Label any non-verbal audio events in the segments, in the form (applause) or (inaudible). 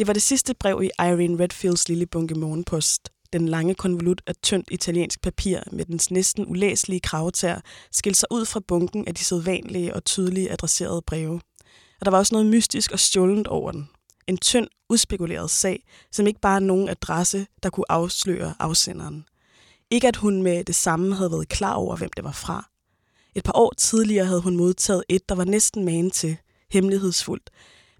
Det var det sidste brev i Irene Redfields lille bunke morgenpost. Den lange konvolut af tyndt italiensk papir med dens næsten ulæselige kravetær skilte sig ud fra bunken af de sædvanlige og tydelige adresserede breve. Og der var også noget mystisk og stjålent over den. En tynd, uspekuleret sag, som ikke bare er nogen adresse, der kunne afsløre afsenderen. Ikke at hun med det samme havde været klar over, hvem det var fra. Et par år tidligere havde hun modtaget et, der var næsten magen til, hemmelighedsfuldt,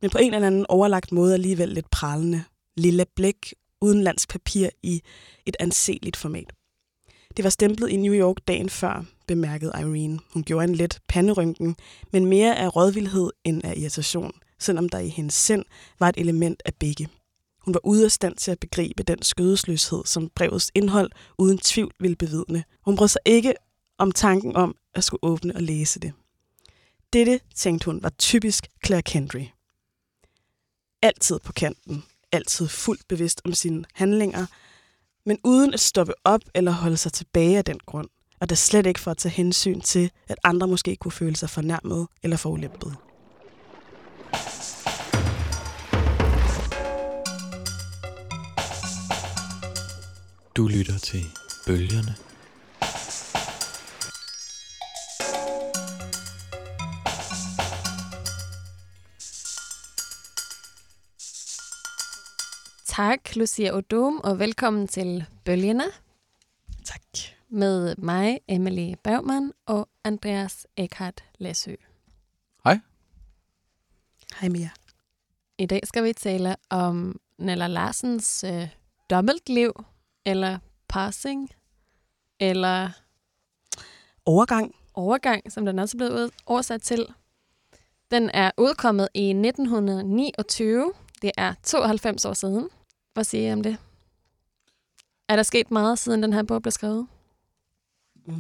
men på en eller anden overlagt måde alligevel lidt prallende. Lille blæk uden papir i et anseligt format. Det var stemplet i New York dagen før, bemærkede Irene. Hun gjorde en let panderynken, men mere af rådvildhed end af irritation, selvom der i hendes sind var et element af begge. Hun var ude af stand til at begribe den skødesløshed, som brevets indhold uden tvivl ville bevidne. Hun brød sig ikke om tanken om at skulle åbne og læse det. Dette, tænkte hun, var typisk Claire Kendry. Altid på kanten, altid fuldt bevidst om sine handlinger, men uden at stoppe op eller holde sig tilbage af den grund, og det slet ikke for at tage hensyn til, at andre måske kunne føle sig fornærmet eller forulæmpet. Du lytter til Bølgerne Tak, Lucia Odom, og velkommen til Bølgene. Tak. Med mig, Emily Bergman og Andreas Eckhart Læsø. Hej. Hej Mia. I dag skal vi tale om Nella Larsens øh, dobbeltliv, eller passing, eller overgang. Overgang, som den også er blevet oversat til. Den er udkommet i 1929. Det er 92 år siden. Hvad siger I om det? Er der sket meget, siden den her bog blev skrevet? Mm.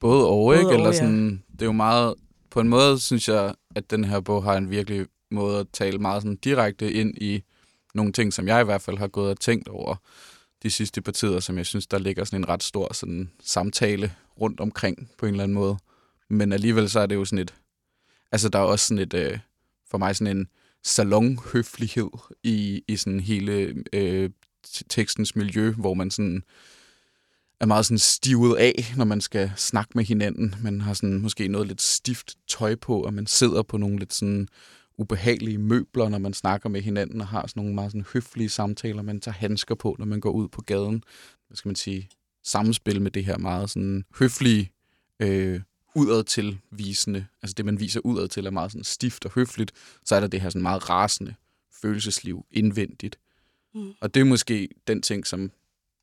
Både og, ikke? Eller sådan, ja. Det er jo meget... På en måde synes jeg, at den her bog har en virkelig måde at tale meget sådan direkte ind i nogle ting, som jeg i hvert fald har gået og tænkt over de sidste par tider, som jeg synes, der ligger sådan en ret stor sådan, samtale rundt omkring på en eller anden måde. Men alligevel så er det jo sådan et... Altså, der er også sådan et... Øh, for mig sådan en salonhøflighed i, i sådan hele øh, tekstens miljø, hvor man sådan er meget sådan stivet af, når man skal snakke med hinanden. Man har sådan måske noget lidt stift tøj på, og man sidder på nogle lidt sådan ubehagelige møbler, når man snakker med hinanden, og har sådan nogle meget sådan høflige samtaler. Man tager handsker på, når man går ud på gaden. Hvad skal man sige? Samspil med det her meget sådan høflige øh, udad til visende, altså det, man viser udad til, er meget sådan stift og høfligt, så er der det her sådan meget rasende følelsesliv indvendigt. Mm. Og det er måske den ting, som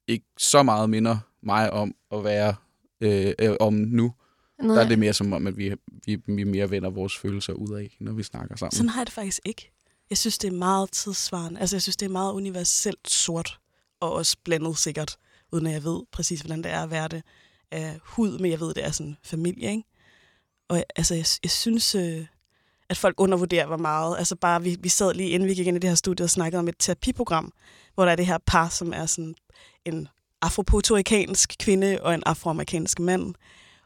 ikke så meget minder mig om at være øh, øh, om nu. Nej. Der er det mere som om, at vi, vi, vi mere vender vores følelser ud af, når vi snakker sammen. Sådan har jeg det faktisk ikke. Jeg synes, det er meget tidsvarende. Altså, jeg synes, det er meget universelt sort, og også blandet sikkert, uden at jeg ved præcis, hvordan det er at være det af hud, men jeg ved, det er sådan familie, ikke? Og altså, jeg, jeg synes, øh, at folk undervurderer, hvor meget. Altså bare, vi, vi sad lige inden vi gik ind i det her studie og snakkede om et terapiprogram, hvor der er det her par, som er sådan en afropuertorikansk kvinde og en afroamerikansk mand.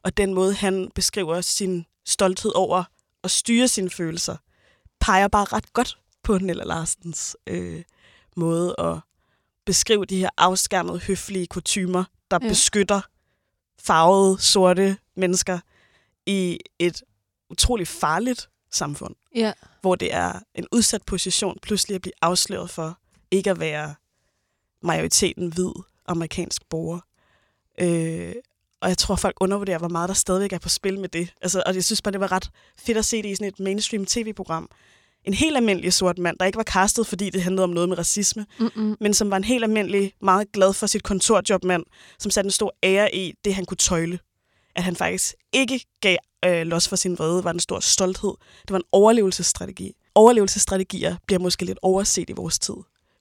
Og den måde, han beskriver sin stolthed over at styre sine følelser, peger bare ret godt på Nella Larsens øh, måde at beskrive de her afskærmede, høflige kutumer, der ja. beskytter farvede, sorte mennesker i et utroligt farligt samfund. Ja. Hvor det er en udsat position pludselig at blive afsløret for ikke at være majoriteten hvid amerikansk borger. Øh, og jeg tror, folk undervurderer, hvor meget der stadigvæk er på spil med det. Altså, og jeg synes bare, det var ret fedt at se det i sådan et mainstream tv-program, en helt almindelig sort mand, der ikke var castet, fordi det handlede om noget med racisme, Mm-mm. men som var en helt almindelig, meget glad for sit kontorjob mand, som satte en stor ære i det, han kunne tøjle. At han faktisk ikke gav øh, los for sin vrede, var en stor stolthed. Det var en overlevelsesstrategi. Overlevelsesstrategier bliver måske lidt overset i vores tid.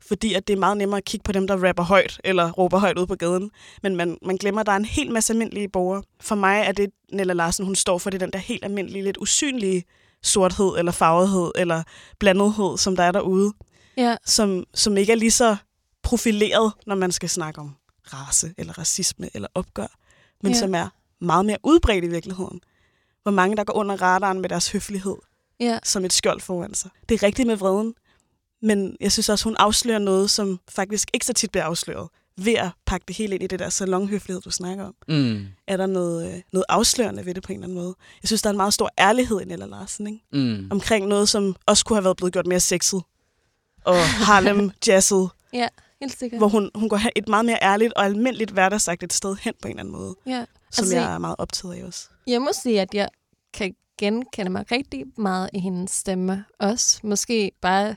Fordi at det er meget nemmere at kigge på dem, der rapper højt eller råber højt ud på gaden. Men man, man glemmer, at der er en helt masse almindelige borgere. For mig er det, Nella Larsen, hun står for, det den der helt almindelige, lidt usynlige sorthed eller farvethed eller blandethed, som der er derude, ja. som, som ikke er lige så profileret, når man skal snakke om race eller racisme eller opgør, men ja. som er meget mere udbredt i virkeligheden. Hvor mange, der går under radaren med deres høflighed ja. som et skjold foran sig. Det er rigtigt med vreden, Men jeg synes også, hun afslører noget, som faktisk ikke så tit bliver afsløret ved at pakke det hele ind i det der salonhøflighed, du snakker om. Mm. Er der noget, øh, noget afslørende ved det på en eller anden måde? Jeg synes, der er en meget stor ærlighed i Nella Larsen, ikke? Mm. Omkring noget, som også kunne have været blevet gjort mere sexet. Og Harlem (laughs) jazzet. Ja, helt sikkert. Hvor hun, hun går et meget mere ærligt og almindeligt hverdagssagt sted hen på en eller anden måde. Ja. Som Altså, jeg er meget optaget af også. Jeg må sige, at jeg kan genkende mig rigtig meget i hendes stemme også. Måske bare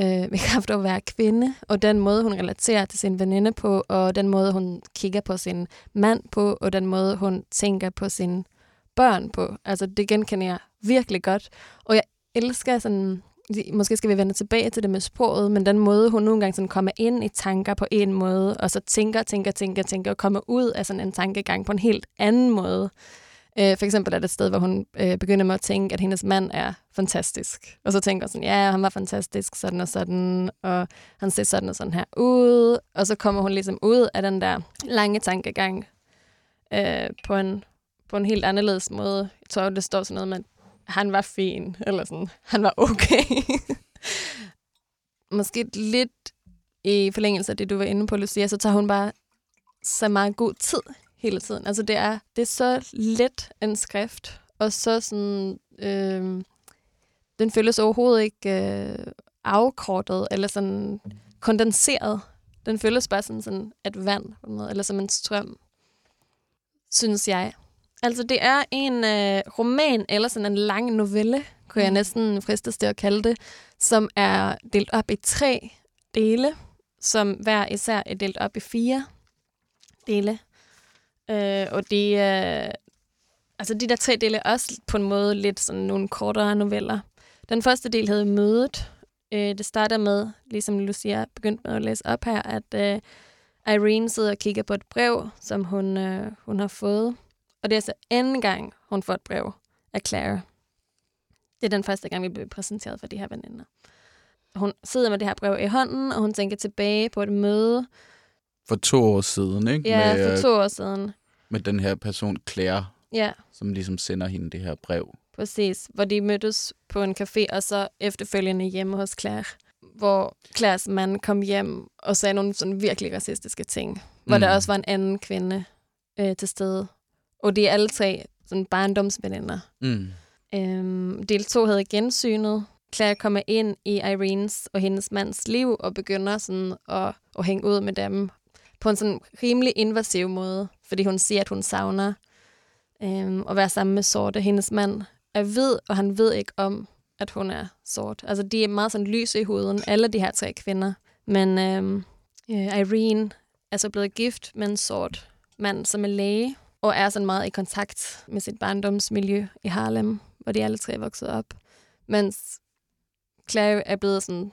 øh, med kraft at være kvinde, og den måde, hun relaterer til sin veninde på, og den måde, hun kigger på sin mand på, og den måde, hun tænker på sine børn på. Altså, det genkender jeg virkelig godt. Og jeg elsker sådan... Måske skal vi vende tilbage til det med sproget, men den måde, hun nogle gange sådan kommer ind i tanker på en måde, og så tænker, tænker, tænker, tænker, og kommer ud af sådan en tankegang på en helt anden måde. Øh, for eksempel er det et sted, hvor hun øh, begynder med at tænke, at hendes mand er fantastisk. Og så tænker sådan, ja, han var fantastisk, sådan og sådan, og han ser sådan og sådan her ud. Og så kommer hun ligesom ud af den der lange tankegang øh, på, en, på en helt anderledes måde. Jeg tror, det står sådan noget med, han var fin, eller sådan, han var okay. (laughs) Måske lidt i forlængelse af det, du var inde på, Lucia, så tager hun bare så meget god tid hele tiden. Altså det er, det er så let en skrift, og så sådan, øh, den føles overhovedet ikke øh, afkortet, eller sådan kondenseret. Den føles bare sådan, sådan et vand, eller som en strøm, synes jeg. Altså det er en øh, roman, eller sådan en lang novelle, kunne jeg næsten fristes til at kalde det, som er delt op i tre dele, som hver især er delt op i fire dele. Øh, og de, øh, altså de der tre dele er også på en måde lidt sådan nogle kortere noveller. Den første del hedder Mødet. Øh, det starter med, ligesom Lucia begyndte med at læse op her, at øh, Irene sidder og kigger på et brev, som hun, øh, hun har fået. Og det er så anden gang, hun får et brev af Clara. Det er den første gang, vi bliver præsenteret for de her veninder. Hun sidder med det her brev i hånden, og hun tænker tilbage på et møde. For to år siden, ikke? Ja, med, for to år siden. Med den her person, Claire, Ja, som ligesom sender hende det her brev. Præcis. Hvor de mødtes på en café, og så efterfølgende hjemme hos Claire. Hvor Claires mand kom hjem og sagde nogle sådan virkelig racistiske ting. Hvor Mm. der også var en anden kvinde øh, til stede. Og de er alle tre sådan barndomsveninder. Mm. Øhm, del 2 havde gensynet. Claire kommer ind i Irenes og hendes mands liv og begynder sådan at, at hænge ud med dem på en sådan rimelig invasiv måde, fordi hun siger, at hun savner øhm, at være sammen med sorte. Hendes mand er hvid, og han ved ikke om, at hun er sort. Altså, de er meget sådan lys i huden, alle de her tre kvinder. Men øhm, øh, Irene er så blevet gift med en sort mand, som er læge, og er sådan meget i kontakt med sit barndomsmiljø i Harlem, hvor de alle tre voksede op. Mens Claire er blevet sådan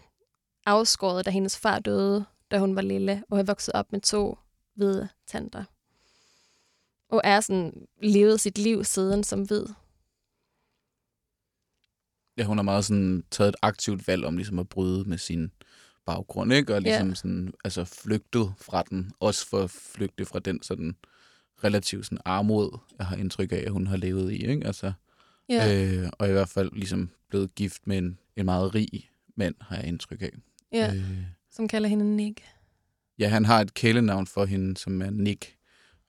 afskåret, da hendes far døde, da hun var lille, og er vokset op med to hvide tanter. Og er sådan levet sit liv siden som hvid. Ja, hun har meget sådan taget et aktivt valg om ligesom at bryde med sin baggrund, ikke? Og ligesom Ja. sådan, altså flygtet fra den. Også for at flygte fra den sådan relativt sådan armod, jeg har indtryk af, at hun har levet i, ikke? Altså, Ja, øh, og i hvert fald ligesom blevet gift med en, en meget rig mand, har jeg indtryk af. ja Øh, som kalder hende Nick. ja, han har et kælenavn for hende, som er Nick.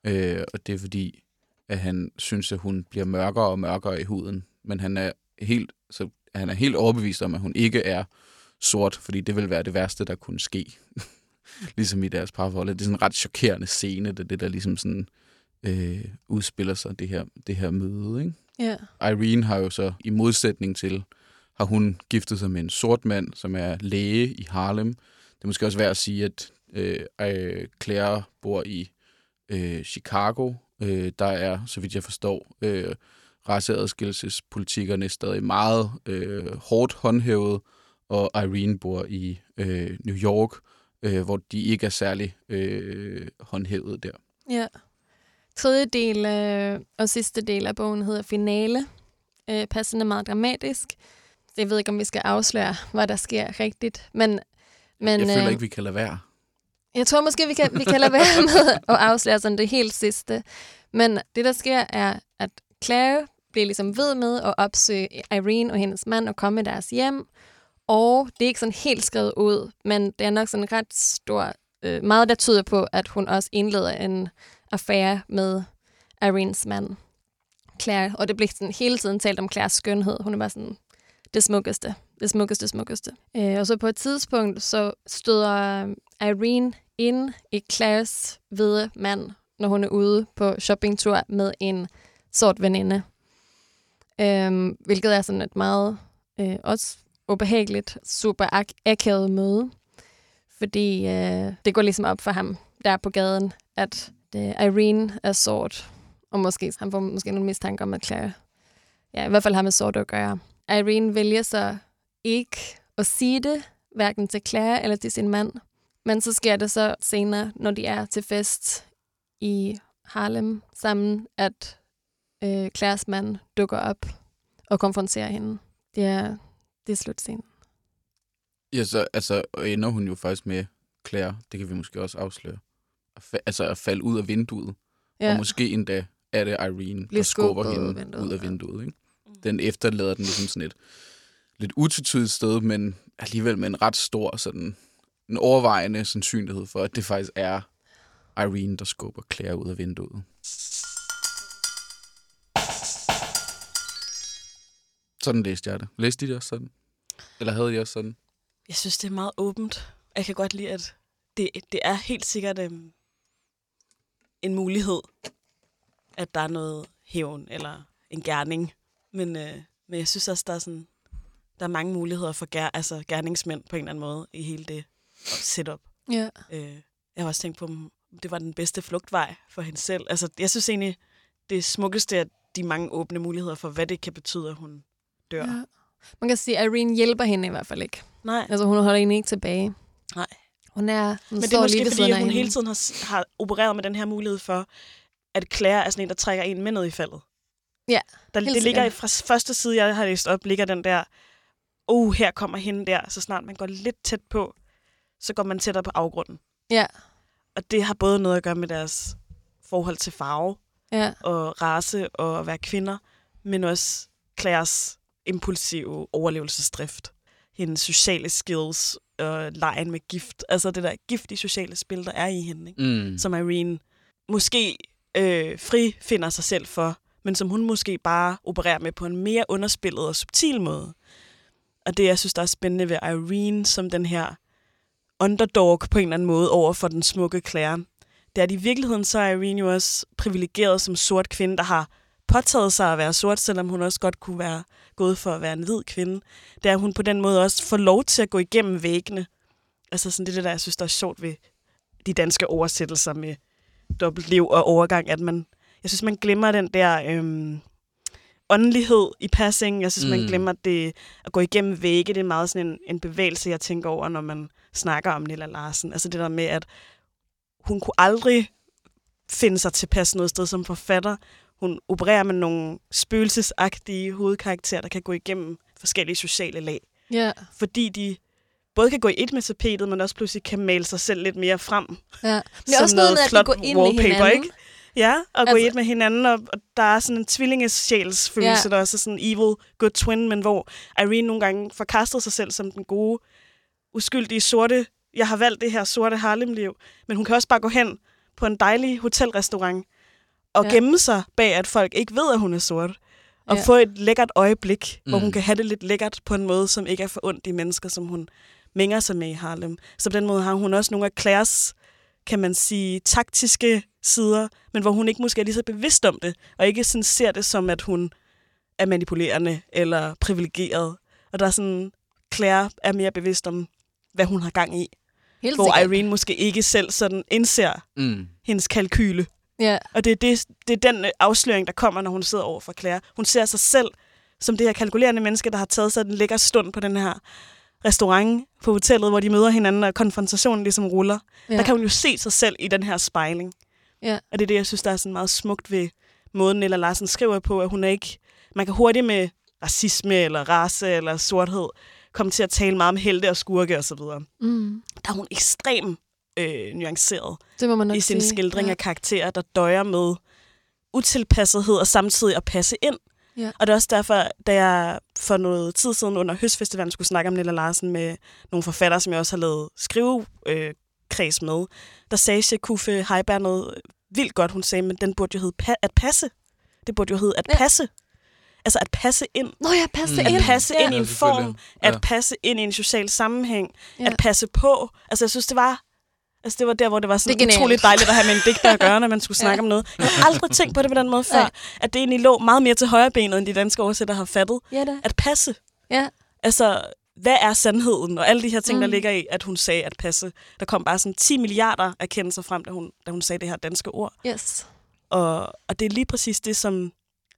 Øh, og det er fordi, at han synes, at hun bliver mørkere og mørkere i huden. Men han er helt, så han er helt overbevist om, at hun ikke er sort, fordi det vil være det værste, der kunne ske. (laughs) ligesom i deres parforhold. Det er sådan en ret chokerende scene, det, det der ligesom sådan øh, udspiller sig, det her, det her møde. Ikke? Ja, Irene har jo så, i modsætning til, har hun giftet sig med en sort mand, som er læge i Harlem. Det er måske også værd at sige, at øh, øh, Claire bor i øh, Chicago. Øh, der er, så vidt jeg forstår, øh, raceadskillelsespolitikkerne stadig meget øh, hårdt håndhævet, og Irene bor i øh, New York, øh, hvor de ikke er særlig øh, håndhævet der. ja. Tredje del øh, og sidste del af bogen hedder Finale. Øh, passende meget dramatisk. Jeg ved ikke, om vi skal afsløre, hvad der sker rigtigt. Men, men, jeg føler øh, ikke, vi kan lade være. Jeg tror måske, vi kan, vi kan lade være med at afsløre sådan det helt sidste. Men det, der sker, er, at Claire bliver ligesom ved med at opsøge Irene og hendes mand og komme i deres hjem. Og det er ikke sådan helt skrevet ud, men det er nok sådan ret stor... Øh, meget, der tyder på, at hun også indleder en affære med Irenes mand, Claire. Og det bliver sådan hele tiden talt om Claires skønhed. Hun er bare sådan det smukkeste. Det smukkeste, smukkeste. Øh, og så på et tidspunkt, så støder øh, Irene ind i Claires hvide mand, når hun er ude på shoppingtur med en sort veninde. Øhm, hvilket er sådan et meget øh, også ubehageligt, super ak- akavet møde. Fordi øh, det går ligesom op for ham der på gaden, at det, Irene er sort. Og måske, han får måske nogle mistanke om, at Claire ja, i hvert fald har med sort at gøre. Irene vælger så ikke at sige det, hverken til Claire eller til sin mand. Men så sker det så senere, når de er til fest i Harlem sammen, at øh, Claires mand dukker op og konfronterer hende. Det er, det er slutscenen. Ja, så altså, ender hun jo faktisk med Claire, det kan vi måske også afsløre, at fa- altså at falde ud af vinduet. Ja. Og måske endda er det Irene, der skubber hende vinduet, ud af vinduet. Ikke? Den efterlader den ligesom sådan et lidt utvetydigt sted, men alligevel med en ret stor sådan en overvejende sandsynlighed for, at det faktisk er Irene, der skubber Claire ud af vinduet. Sådan læste jeg det. Læste I det også sådan? Eller havde I også sådan? Jeg synes, det er meget åbent. Jeg kan godt lide, at det, det er helt sikkert øhm, en mulighed, at der er noget hævn eller en gerning. Men, øh, men jeg synes også, der er, sådan, der er mange muligheder for ger, altså gerningsmænd på en eller anden måde i hele det setup. Ja. Øh, jeg har også tænkt på, om det var den bedste flugtvej for hende selv. Altså, jeg synes egentlig, det smukkeste er de mange åbne muligheder for, hvad det kan betyde, at hun dør. Ja. Man kan sige, at Irene hjælper hende i hvert fald ikke. Nej. Altså, hun holder hende ikke tilbage. Nej. Hun er hun Men det er måske, fordi hun hele tiden har, har opereret med den her mulighed for, at Claire er sådan en, der trækker en med ned i faldet. Ja, der, Det ligger fra første side, jeg har læst op, ligger den der, oh, her kommer hende der. Så snart man går lidt tæt på, så går man tættere på afgrunden. Ja. Og det har både noget at gøre med deres forhold til farve, ja. og race og at være kvinder, men også Claires impulsive overlevelsesdrift. Hendes sociale skills og lejen med gift. Altså det der giftige sociale spil, der er i hende. Ikke? Mm. Som Irene måske øh, fri finder sig selv for, men som hun måske bare opererer med på en mere underspillet og subtil måde. Og det, jeg synes, der er spændende ved Irene som den her underdog på en eller anden måde over for den smukke Claire, det er, at i virkeligheden så er Irene jo også privilegeret som sort kvinde, der har påtaget sig at være sort, selvom hun også godt kunne være gået for at være en hvid kvinde. Det er, at hun på den måde også får lov til at gå igennem væggene. Altså sådan det, er det der, jeg synes, der er sjovt ved de danske oversættelser med dobbeltliv og overgang, at man, jeg synes, man glemmer den der øhm, åndelighed i passing. Jeg synes, mm. man glemmer det at gå igennem vægge. Det er meget sådan en, en bevægelse, jeg tænker over, når man snakker om Nilla Larsen. Altså det der med, at hun kunne aldrig finde sig tilpas noget sted som forfatter. Hun opererer med nogle spøgelsesagtige hovedkarakterer, der kan gå igennem forskellige sociale lag. Ja. Fordi de både kan gå i et med tapetet, men også pludselig kan male sig selv lidt mere frem. Ja. Det er også noget, med, at de går ind wallpaper, i hinanden. Ikke? Ja, og altså, gå i et med hinanden, og, og der er sådan en tvillingesjælsfølelse, ja. der også er sådan en evil good twin, men hvor Irene nogle gange forkastede sig selv som den gode, uskyldige sorte, jeg har valgt det her sorte Harlem-liv, men hun kan også bare gå hen på en dejlig hotelrestaurant og ja. gemme sig bag, at folk ikke ved, at hun er sort. Og ja. få et lækkert øjeblik, mm. hvor hun mm. kan have det lidt lækkert på en måde, som ikke er for ondt i mennesker, som hun mænger sig med i Harlem. Så på den måde har hun også nogle af Claires, kan man sige, taktiske sider, men hvor hun ikke måske er lige så bevidst om det, og ikke sådan ser det som, at hun er manipulerende eller privilegeret. Og der er sådan, Claire er mere bevidst om, hvad hun har gang i. Helt hvor sikkert. Irene måske ikke selv sådan indser mm. hendes kalkyle. Yeah. Og det er, det, det er den afsløring, der kommer, når hun sidder over for Claire. Hun ser sig selv som det her kalkulerende menneske, der har taget sig den lækker stund på den her restaurant på hotellet, hvor de møder hinanden, og konfrontationen ligesom ruller. Ja. Der kan hun jo se sig selv i den her spejling. Ja. Og det er det, jeg synes, der er sådan meget smukt ved måden, Nella Larsen skriver på, at hun er ikke... Man kan hurtigt med racisme eller race eller sorthed komme til at tale meget om helte og skurke osv. Mm. Der er hun ekstrem øh, nuanceret det må man nok i sin sige. skildring ja. af karakterer, der døjer med utilpassethed og samtidig at passe ind. Ja. Og det er også derfor, da jeg for noget tid siden under Høstfestivalen skulle snakke om Nilla Larsen med nogle forfattere, som jeg også har lavet skrivekreds øh, med, der sagde Shekufe Heiberg noget vildt godt. Hun sagde, men den burde jo hedde pa- at passe. Det burde jo hedde at passe. Altså at passe ind. Nå ja, passe mm. ind. At passe ja. ind i en form. Ja. At passe ind i en social sammenhæng. Ja. At passe på. Altså jeg synes, det var Altså, det var der, hvor det var sådan det utroligt dejligt at have med en digter at gøre, når man skulle (laughs) snakke ja. om noget. Jeg har aldrig tænkt på det på den måde (laughs) før, ja. at det egentlig lå meget mere til højre benet, end de danske oversætter har fattet. Ja, da. At passe. Ja. Altså, hvad er sandheden? Og alle de her ting, mm. der ligger i, at hun sagde at passe. Der kom bare sådan 10 milliarder erkendelser frem, da hun, da hun sagde det her danske ord. Yes. Og, og det er lige præcis det, som,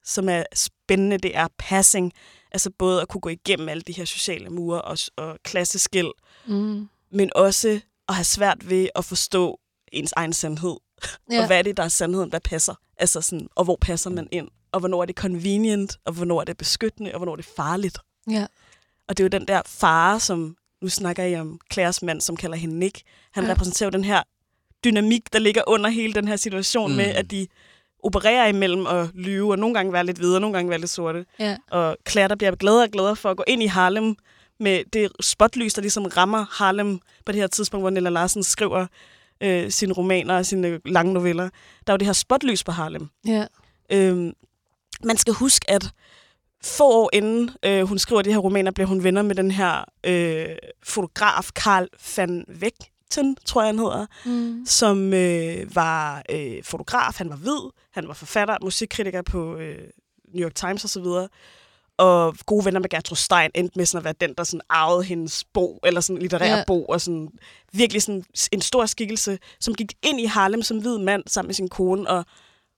som er spændende, det er passing. Altså både at kunne gå igennem alle de her sociale mure og, og klasseskil, mm. men også at have svært ved at forstå ens egen sandhed. (laughs) Ja. og hvad er det, der er sandheden? Hvad passer? Altså sådan, og hvor passer man ind? Og hvornår er det convenient? Og hvornår er det beskyttende? Og hvornår er det farligt? Ja. Og det er jo den der fare, som nu snakker jeg om Claires mand, som kalder hende Nick. Han ja. repræsenterer jo den her dynamik, der ligger under hele den her situation mm. med, at de opererer imellem at lyve, og nogle gange være lidt hvide, og nogle gange være lidt sorte. Ja. Og Claire, der bliver gladere og gladere for at gå ind i Harlem, med det spotlys, der ligesom rammer Harlem på det her tidspunkt, hvor Nella Larsen skriver øh, sine romaner og sine lange noveller. Der er jo det her spotlys på Harlem. Ja. Øhm, man skal huske, at få år inden øh, hun skriver de her romaner, bliver hun venner med den her øh, fotograf, Carl van Vegten, tror jeg han hedder, mm. som øh, var øh, fotograf, han var hvid, han var forfatter, musikkritiker på øh, New York Times osv., og gode venner med Gertrude Stein endte med sådan at være den, der sådan arvede hendes bog, eller sådan litterær ja. bog, og sådan virkelig sådan en stor skikkelse, som gik ind i Harlem som hvid mand sammen med sin kone, og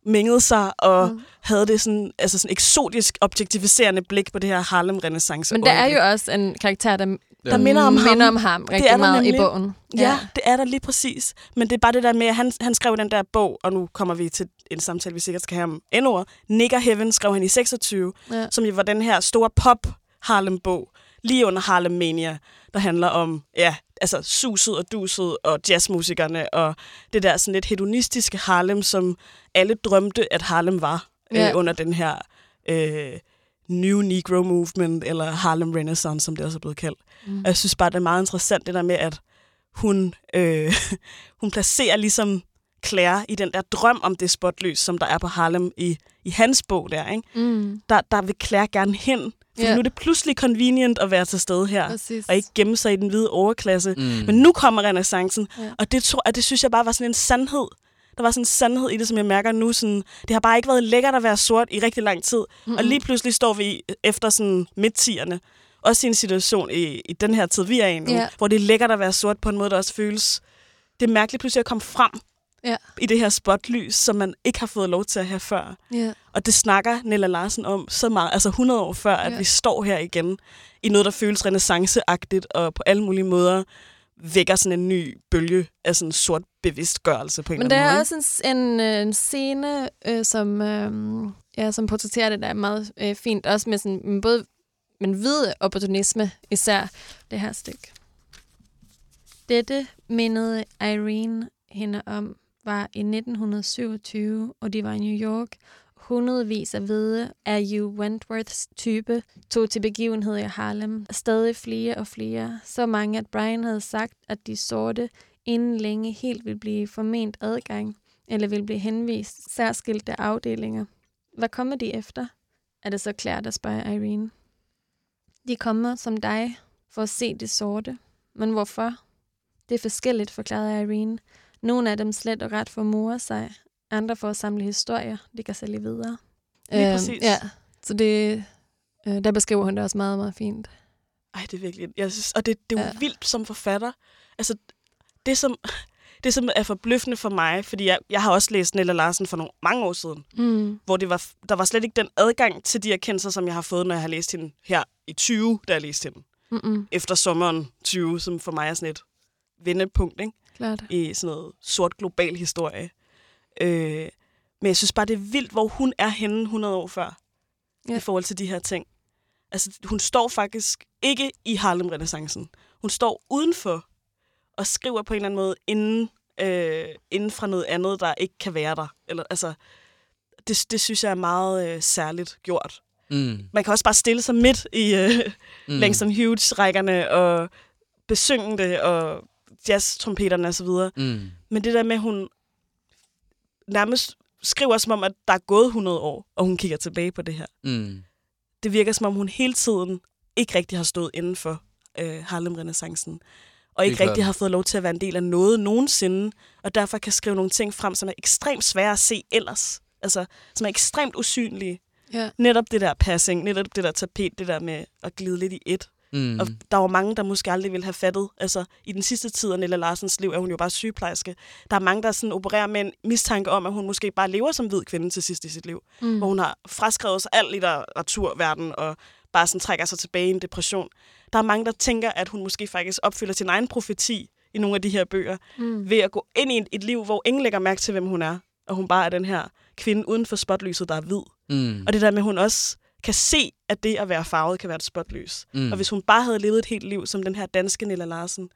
mængede sig og mm. havde det sådan, altså sådan eksotisk, objektificerende blik på det her Harlem-renaissance. Men der er jo også en karakter, der, der minder om minder ham, om ham rigtig det meget nemlig. i bogen. Ja. ja, det er der lige præcis. Men det er bare det der med, at han, han skrev den der bog, og nu kommer vi til en samtale, vi sikkert skal have om endnu år. Nigger Heaven skrev han i 26, ja. som jo var den her store pop Harlem-bog, lige under Harlem Mania, der handler om, ja, altså suset og duset og jazzmusikerne og det der sådan lidt hedonistiske Harlem, som alle drømte, at Harlem var ja. øh, under den her øh, New Negro Movement, eller Harlem Renaissance, som det også er blevet kaldt. Mm. Og jeg synes bare, det er meget interessant, det der med, at hun, øh, (laughs) hun placerer ligesom Claire i den der drøm om det spotlys, som der er på Harlem i, i hans bog der. Ikke? Mm. Der, der vil Claire gerne hen fordi yeah. nu er det pludselig convenient at være til stede her, Præcis. og ikke gemme sig i den hvide overklasse. Mm. Men nu kommer renaissancen, yeah. og det, tror, og det synes jeg bare var sådan en sandhed. Der var sådan en sandhed i det, som jeg mærker nu. Sådan, det har bare ikke været lækkert at være sort i rigtig lang tid. Mm-hmm. Og lige pludselig står vi efter sådan midt-tierne, også i en situation i, i den her tid, vi er i nu, yeah. hvor det er lækkert at være sort på en måde, der også føles... Det er mærkeligt pludselig at komme frem ja. i det her spotlys, som man ikke har fået lov til at have før. Ja. Og det snakker Nella Larsen om så meget, altså 100 år før, at ja. vi står her igen i noget, der føles renaissanceagtigt og på alle mulige måder vækker sådan en ny bølge af sådan sort bevidstgørelse på en Men eller anden måde. Men der er også en, en, øh, en scene, øh, som, øh, ja, som portrætterer det der meget øh, fint, også med sådan, både men hvide opportunisme, især det her stykke. Dette mindede Irene hende om, var i 1927, og de var i New York. Hundredvis af hvide af Hugh Wentworths type tog til begivenhed i Harlem. Stadig flere og flere. Så mange, at Brian havde sagt, at de sorte inden længe helt ville blive forment adgang, eller ville blive henvist særskilte afdelinger. Hvad kommer de efter? Er det så klart, at spørge Irene. De kommer som dig for at se det sorte. Men hvorfor? Det er forskelligt, forklarede Irene. Nogle af dem slet og ret for sig, andre for at samle historier, de kan sælge videre. Lige øh, præcis. Ja, så det, øh, der beskriver hun det også meget, meget fint. Ej, det er virkelig... Jeg synes, og det, det er jo ja. vildt som forfatter. Altså, det som, (laughs) det som er forbløffende for mig, fordi jeg, jeg har også læst Nella Larsen for nogle mange år siden, mm. hvor det var, der var slet ikke den adgang til de erkendelser, som jeg har fået, når jeg har læst hende her i 20, da jeg læste hende. Mm-mm. Efter sommeren 20, som for mig er sådan et vendepunkt, ikke? Klart. i sådan noget sort global historie. Øh, men jeg synes bare, det er vildt, hvor hun er henne 100 år før, ja. i forhold til de her ting. Altså, hun står faktisk ikke i Harlem-renaissancen. Hun står udenfor og skriver på en eller anden måde inden, øh, inden fra noget andet, der ikke kan være der. Eller, altså, det, det synes jeg er meget øh, særligt gjort. Mm. Man kan også bare stille sig midt i øh, mm. (laughs) Langston Hughes-rækkerne og besynge det, og jazz-trompeterne osv. Mm. Men det der med, at hun nærmest skriver som om, at der er gået 100 år, og hun kigger tilbage på det her. Mm. Det virker som om, hun hele tiden ikke rigtig har stået inden for øh, Harlem-renaissancen og ikke rigtig har fået lov til at være en del af noget nogensinde, og derfor kan skrive nogle ting frem, som er ekstremt svære at se ellers. Altså, som er ekstremt usynlige. Ja. Netop det der passing, netop det der tapet, det der med at glide lidt i et. Mm. Og der var mange, der måske aldrig ville have fattet. Altså, i den sidste tid af Nella Larsens liv er hun jo bare sygeplejerske. Der er mange, der sådan opererer med en mistanke om, at hun måske bare lever som hvid kvinde til sidst i sit liv. Mm. Hvor hun har fraskrevet sig al litteraturverden og bare sådan trækker sig tilbage i en depression. Der er mange, der tænker, at hun måske faktisk opfylder sin egen profeti i nogle af de her bøger, mm. ved at gå ind i et, et liv, hvor ingen lægger mærke til, hvem hun er. Og hun bare er den her kvinde uden for spotlyset, der er hvid. Mm. Og det der med, at hun også kan se, at det at være farvet kan være et spotlys. Mm. Og hvis hun bare havde levet et helt liv som den her danske Nilla Larsen,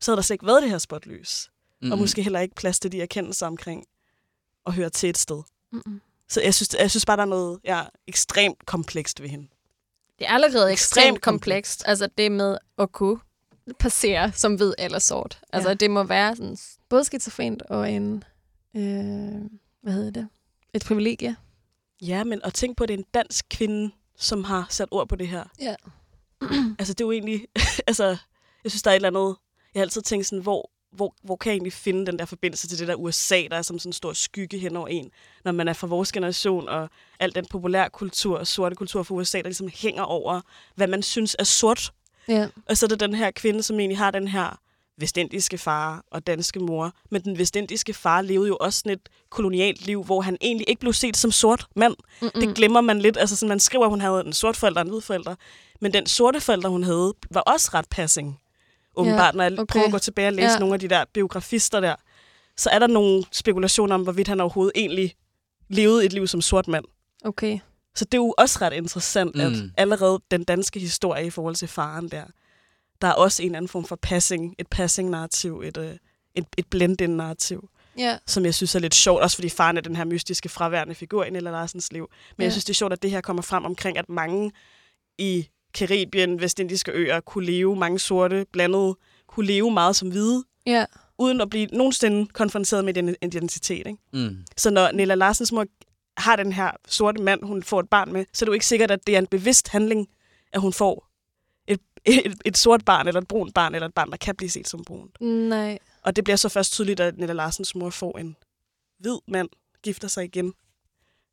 så havde der slet ikke været det her spotlys. Mm. Og måske heller ikke plads til de erkendelser omkring at høre til et sted. Mm. Så jeg synes, jeg synes bare, der er noget ja, ekstremt komplekst ved hende. Det er allerede ekstremt, ekstremt komplekst. Altså det med at kunne passere som hvid eller sort. Altså ja. det må være sådan, både skizofrent og en, øh, hvad hedder det, et privilegie. Ja, men at tænke på, at det er en dansk kvinde, som har sat ord på det her. Ja. (clears throat) altså det er jo egentlig, (laughs) altså jeg synes, der er et eller andet, jeg har altid tænkt sådan, hvor, hvor, hvor kan jeg egentlig finde den der forbindelse til det der USA, der er som sådan en stor skygge hen over en, når man er fra vores generation, og al den populær kultur og sorte kultur fra USA, der ligesom hænger over, hvad man synes er sort. Ja. Og så er det den her kvinde, som egentlig har den her vestindiske far og danske mor. Men den vestindiske far levede jo også sådan et kolonialt liv, hvor han egentlig ikke blev set som sort mand. Mm-mm. Det glemmer man lidt. Altså, sådan, man skriver, at hun havde en sort forælder og en hvid forælder. Men den sorte forælder, hun havde, var også ret passing åbenbart, ja, når jeg okay. prøver at gå tilbage og læse ja. nogle af de der biografister der, så er der nogle spekulationer om, hvorvidt han overhovedet egentlig levede et liv som sort mand. Okay. Så det er jo også ret interessant, mm. at allerede den danske historie i forhold til faren der, der er også en anden form for passing, et passing-narrativ, et, øh, et, et blend-in-narrativ, yeah. som jeg synes er lidt sjovt, også fordi faren er den her mystiske fraværende figur i Nella Larsens liv. Men yeah. jeg synes, det er sjovt, at det her kommer frem omkring, at mange i Karibien, Vestindiske øer, kunne leve, mange sorte blandede, kunne leve meget som hvide, ja. uden at blive nogensinde konfronteret med den identitet. Ikke? Mm. Så når Nella Larsens mor har den her sorte mand, hun får et barn med, så er det jo ikke sikkert, at det er en bevidst handling, at hun får et, et, sort barn, eller et brunt barn, eller et barn, der kan blive set som brunt. Nej. Og det bliver så først tydeligt, at Nella Larsens mor får en hvid mand, gifter sig igen.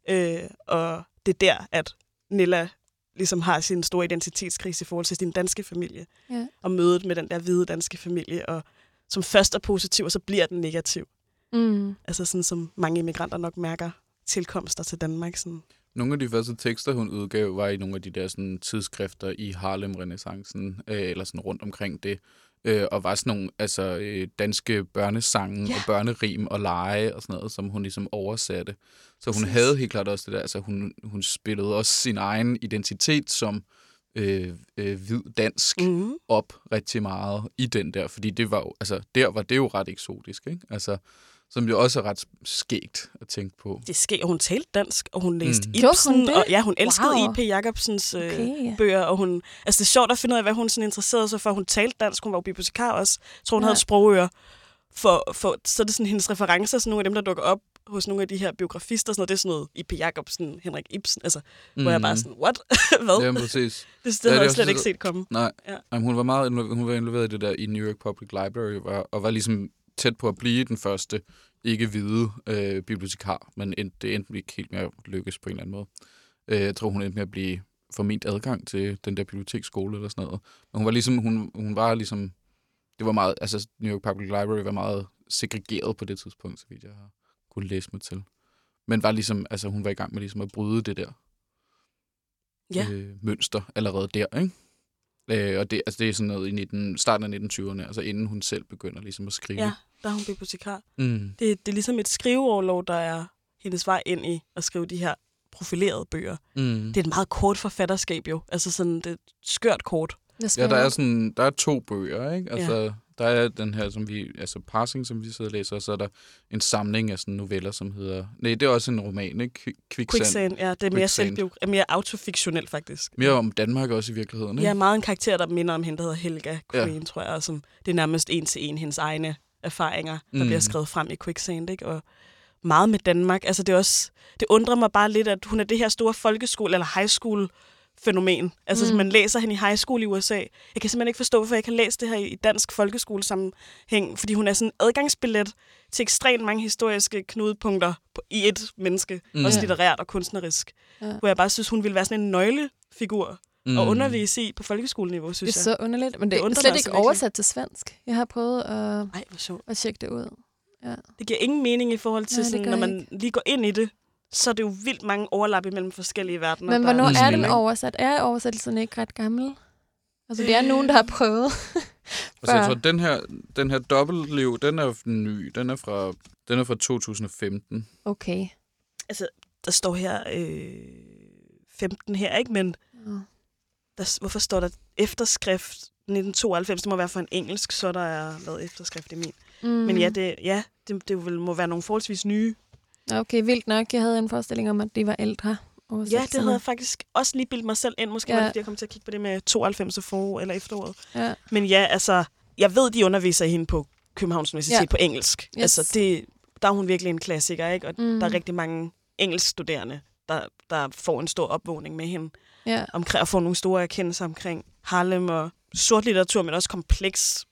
Øh, og det er der, at Nella ligesom har sin store identitetskrise i forhold til sin danske familie. Ja. Og mødet med den der hvide danske familie, og som først er positiv, og så bliver den negativ. Mm. Altså sådan, som mange immigranter nok mærker tilkomster til Danmark. Sådan. Nogle af de første tekster, hun udgav, var i nogle af de der sådan, tidsskrifter i Harlem-renaissancen, øh, eller sådan rundt omkring det øh, og var sådan nogle altså, øh, danske børnesange ja. og børnerim og lege og sådan noget, som hun ligesom oversatte. Så hun Præcis. havde helt klart også det der, altså hun, hun spillede også sin egen identitet som øh, øh, hvid dansk mm-hmm. op rigtig meget i den der, fordi det var jo, altså der var det jo ret eksotisk, ikke? Altså, som jo også er ret skægt at tænke på. Det sker, og hun talte dansk, og hun læste mm. Ibsen, hun og ja, hun elskede wow. I.P. Jacobsens øh, okay. bøger, og hun, altså det er sjovt at finde ud af, hvad hun sådan interesserede sig for. Hun talte dansk, hun var jo bibliotekar også. Jeg tror, hun ja. havde sprogører. For, for, så er det sådan hendes referencer, sådan nogle af dem, der dukker op hos nogle af de her biografister, sådan noget, det er sådan noget I.P. Jacobsen, Henrik Ibsen, altså, mm. hvor jeg bare mm. sådan, what? (laughs) Hvad? Ja, præcis. det, det ja, havde jeg slet ikke set komme. Nej, ja. Jamen, hun var meget hun var involveret i det der i New York Public Library, var, og var ligesom tæt på at blive den første ikke-hvide øh, bibliotekar, men end, det endte ikke helt med at lykkes på en eller anden måde. Øh, jeg tror, hun endte med at blive forment adgang til den der biblioteksskole eller sådan noget. Men hun var ligesom, hun, hun var ligesom, det var meget, altså New York Public Library var meget segregeret på det tidspunkt, så vidt jeg har kunne læse mig til. Men var ligesom, altså hun var i gang med ligesom at bryde det der ja. øh, mønster allerede der, ikke? Øh, og det, altså det er sådan noget i 19, starten af 1920'erne, altså inden hun selv begynder ligesom at skrive. Ja, der er hun bibliotekar. Mm. Det, det er ligesom et skriveoverlov, der er hendes vej ind i at skrive de her profilerede bøger. Mm. Det er et meget kort forfatterskab jo. Altså sådan, det skørt kort. Ja, der er, sådan, der er to bøger, ikke? Altså, ja. Der er den her, som vi, altså Parsing, som vi sidder og læser, og så er der en samling af sådan noveller, som hedder... Nej, det er også en roman, ikke? Quicksand. Quicksand, ja. Det er mere, selvbiog- er mere autofiktionelt, faktisk. Mere om Danmark også i virkeligheden, ikke? Ja, meget en karakter, der minder om hende, der hedder Helga Queen, ja. tror jeg. Som, det er nærmest en til en hendes egne erfaringer, der mm. bliver skrevet frem i Quicksand, ikke? Og meget med Danmark. Altså, det, er også, det undrer mig bare lidt, at hun er det her store folkeskole- eller high school fænomen. Altså, mm. man læser hende i high school i USA. Jeg kan simpelthen ikke forstå, hvorfor jeg kan læse det her i dansk folkeskolesammenhæng, fordi hun er sådan en adgangsbillet til ekstremt mange historiske knudepunkter på, i et menneske, mm. også litterært og kunstnerisk. Ja. Hvor jeg bare synes, hun ville være sådan en nøglefigur mm. at undervise i på folkeskoleniveau, synes jeg. Det er så underligt, men det, det er slet ikke oversat til svensk. Jeg har prøvet at, Ej, at tjekke det ud. Ja. Det giver ingen mening i forhold til, Nej, sådan, når man ikke. lige går ind i det, så er det jo vildt mange overlap imellem forskellige verdener. Men hvornår er, er den oversat? Er oversættelsen ikke ret gammel? Altså, det er nogen, der har prøvet. (laughs) altså, jeg tror, den her, den her dobbeltliv, den er ny. Den er fra, den er fra 2015. Okay. Altså, der står her øh, 15 her, ikke? Men ja. der, hvorfor står der efterskrift 1992? Det må være for en engelsk, så der er lavet efterskrift i min. Mm. Men ja, det, ja, det, det vil, må være nogle forholdsvis nye Okay, vildt nok. Jeg havde en forestilling om, at de var ældre. Ja, det havde jeg faktisk også lige bildt mig selv ind. Måske ja. var det, fordi jeg kom til at kigge på det med 92 forår eller efteråret. Ja. Men ja, altså, jeg ved, de underviser hende på Københavns Universitet ja. på engelsk. Yes. Altså, det, der er hun virkelig en klassiker, ikke? Og mm. der er rigtig mange engelskstuderende, der, der får en stor opvågning med hende. Ja. Omkring, og får nogle store erkendelser omkring Harlem og sort litteratur, men også kompleks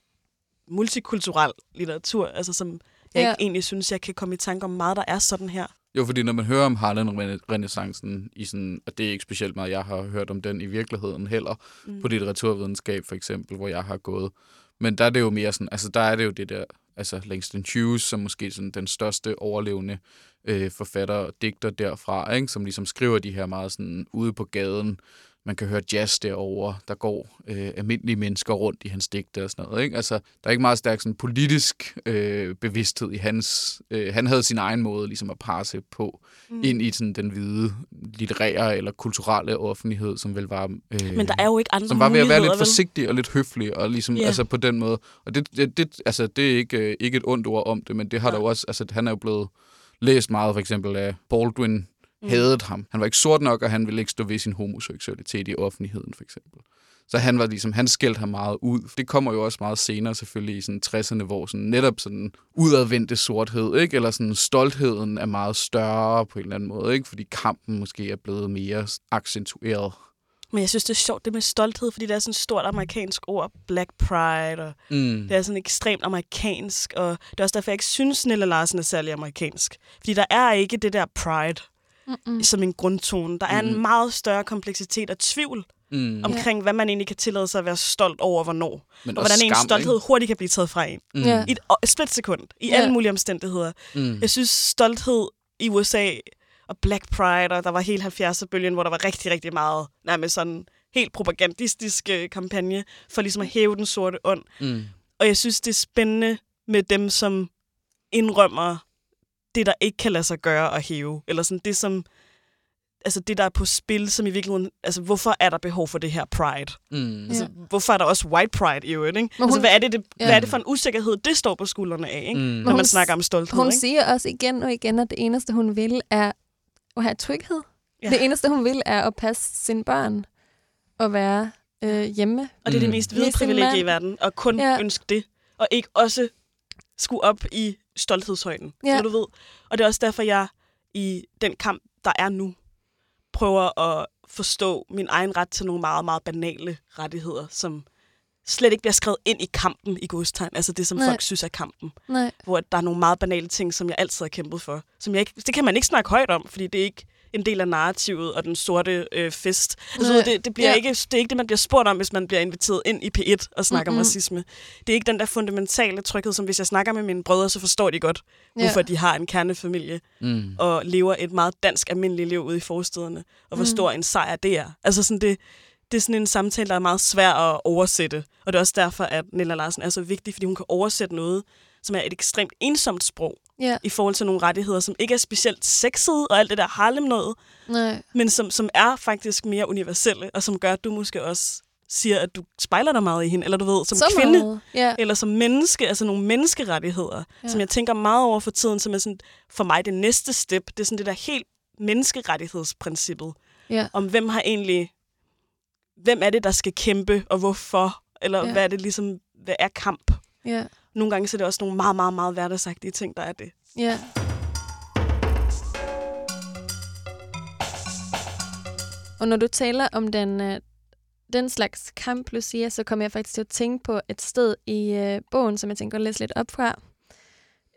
multikulturel litteratur, altså som jeg ja. ikke egentlig synes, jeg kan komme i tanke om meget, der er sådan her. Jo, fordi når man hører om Harlem-renaissancen, i sådan, og det er ikke specielt meget, jeg har hørt om den i virkeligheden heller, mm. på litteraturvidenskab for eksempel, hvor jeg har gået. Men der er det jo mere sådan, altså der er det jo det der, altså Langston Hughes, som måske sådan den største overlevende øh, forfatter og digter derfra, ikke? som ligesom skriver de her meget sådan ude på gaden, man kan høre jazz derover, der går øh, almindelige mennesker rundt i hans digte og sådan noget. Ikke? Altså, der er ikke meget stærk sådan, politisk øh, bevidsthed i hans... Øh, han havde sin egen måde ligesom at passe på mm. ind i sådan, den hvide litterære eller kulturelle offentlighed, som vel var... Øh, Men der er jo ikke andre Som var ved at være lidt forsigtig og lidt høflig, og ligesom, yeah. altså på den måde. Og det, det, det, altså, det er ikke, øh, ikke et ondt ord om det, men det har ja. der jo også... Altså, han er jo blevet læst meget for eksempel af Baldwin mm. ham. Han var ikke sort nok, og han ville ikke stå ved sin homoseksualitet i offentligheden, for eksempel. Så han var ligesom, han skældte ham meget ud. Det kommer jo også meget senere selvfølgelig i sådan 60'erne, hvor sådan netop sådan udadvendte sorthed, ikke? eller sådan stoltheden er meget større på en eller anden måde, ikke? fordi kampen måske er blevet mere accentueret. Men jeg synes, det er sjovt, det med stolthed, fordi det er sådan et stort amerikansk ord, Black Pride, og mm. det er sådan ekstremt amerikansk, og det er også derfor, jeg ikke synes, Nella Larsen er særlig amerikansk. Fordi der er ikke det der pride Mm-mm. som en grundtone. Der er mm. en meget større kompleksitet og tvivl mm. omkring, yeah. hvad man egentlig kan tillade sig at være stolt over, hvornår. Men og hvordan skam, en stolthed ikke? hurtigt kan blive taget fra en. Mm. Yeah. I et, et splitsekund. I yeah. alle mulige omstændigheder. Mm. Jeg synes, stolthed i USA og Black Pride, og der var hele 70'er-bølgen, hvor der var rigtig, rigtig meget nærmest sådan helt propagandistisk kampagne for ligesom at hæve den sorte ånd. Mm. Og jeg synes, det er spændende med dem, som indrømmer det, der ikke kan lade sig gøre at hæve. Eller sådan det, som altså det, der er på spil, som i virkeligheden... Altså, hvorfor er der behov for det her pride? Mm. Altså, ja. hvorfor er der også white pride i øvrigt, ikke? Altså, hun, altså, hvad er, det, det, ja. hvad er det for en usikkerhed, det står på skuldrene af, ikke? Mm. Når man hun, snakker om stolthed, Hun ikke? siger også igen og igen, at det eneste, hun vil, er at have tryghed. Ja. Det eneste, hun vil, er at passe sine børn og være øh, hjemme. Og det er det mest hvide privilegie i verden, at kun ja. ønske det. Og ikke også skulle op i stolthedshøjden, ja. så du ved. Og det er også derfor, jeg i den kamp, der er nu, prøver at forstå min egen ret til nogle meget, meget banale rettigheder, som slet ikke bliver skrevet ind i kampen i godstegn. Altså det, som Nej. folk synes er kampen. Nej. Hvor der er nogle meget banale ting, som jeg altid har kæmpet for. Som jeg ikke, det kan man ikke snakke højt om, fordi det er ikke en del af narrativet og den sorte øh, fest. Altså, det, det, bliver ja. ikke, det er ikke det, man bliver spurgt om, hvis man bliver inviteret ind i P1 og snakker mm-hmm. om racisme. Det er ikke den der fundamentale tryghed, som hvis jeg snakker med mine brødre, så forstår de godt, ja. hvorfor de har en kernefamilie mm. og lever et meget dansk almindeligt liv ude i forstederne, og hvor mm. stor en sejr det er. Altså sådan det, det er sådan en samtale, der er meget svær at oversætte. Og det er også derfor, at Nella Larsen er så vigtig, fordi hun kan oversætte noget, som er et ekstremt ensomt sprog yeah. i forhold til nogle rettigheder, som ikke er specielt sexede og alt det der Harlem noget, Nej. men som, som er faktisk mere universelle, og som gør, at du måske også siger, at du spejler dig meget i hende, eller du ved, som Så kvinde, meget. Ja. eller som menneske, altså nogle menneskerettigheder, ja. som jeg tænker meget over for tiden, som er sådan, for mig det næste step, det er sådan det der helt menneskerettighedsprincippet, ja. om hvem har egentlig, hvem er det, der skal kæmpe, og hvorfor, eller ja. hvad er det ligesom, hvad er kamp? Ja. Nogle gange så er det også nogle meget, meget, meget hverdagsagtige ting, der er det. Ja. Og når du taler om den, øh, den slags kamp, Lucia, så kommer jeg faktisk til at tænke på et sted i øh, bogen, som jeg tænker at læse lidt op fra.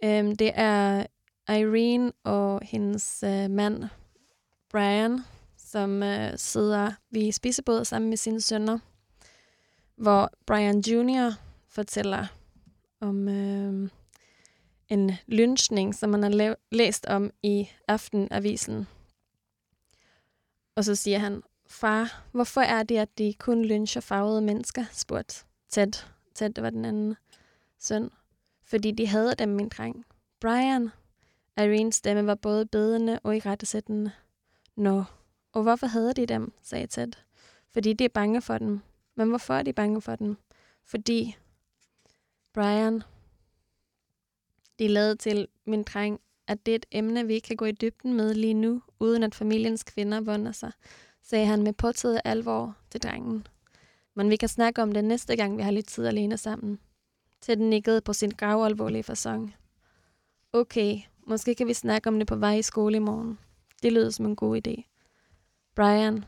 Øhm, det er Irene og hendes øh, mand, Brian, som øh, sidder ved spisebordet sammen med sine sønner, hvor Brian Jr. fortæller om øh, en lynchning, som man har lav- læst om i Aftenavisen. Og så siger han, far, hvorfor er det, at de kun lyncher farvede mennesker? spurgte Ted. Ted, det var den anden søn. Fordi de havde dem, min dreng. Brian. Irenes stemme var både bedende og i rettesættende. Nå, og hvorfor havde de dem, sagde Ted. Fordi de er bange for dem. Men hvorfor er de bange for dem? Fordi, Brian, de lavet til min dreng, at det er et emne, vi ikke kan gå i dybden med lige nu, uden at familiens kvinder vunder sig, sagde han med påtaget alvor til drengen. Men vi kan snakke om det næste gang, vi har lidt tid alene sammen. Ted nikkede på sin gravalvorlige fasong. Okay, måske kan vi snakke om det på vej i skole i morgen. Det lyder som en god idé. Brian.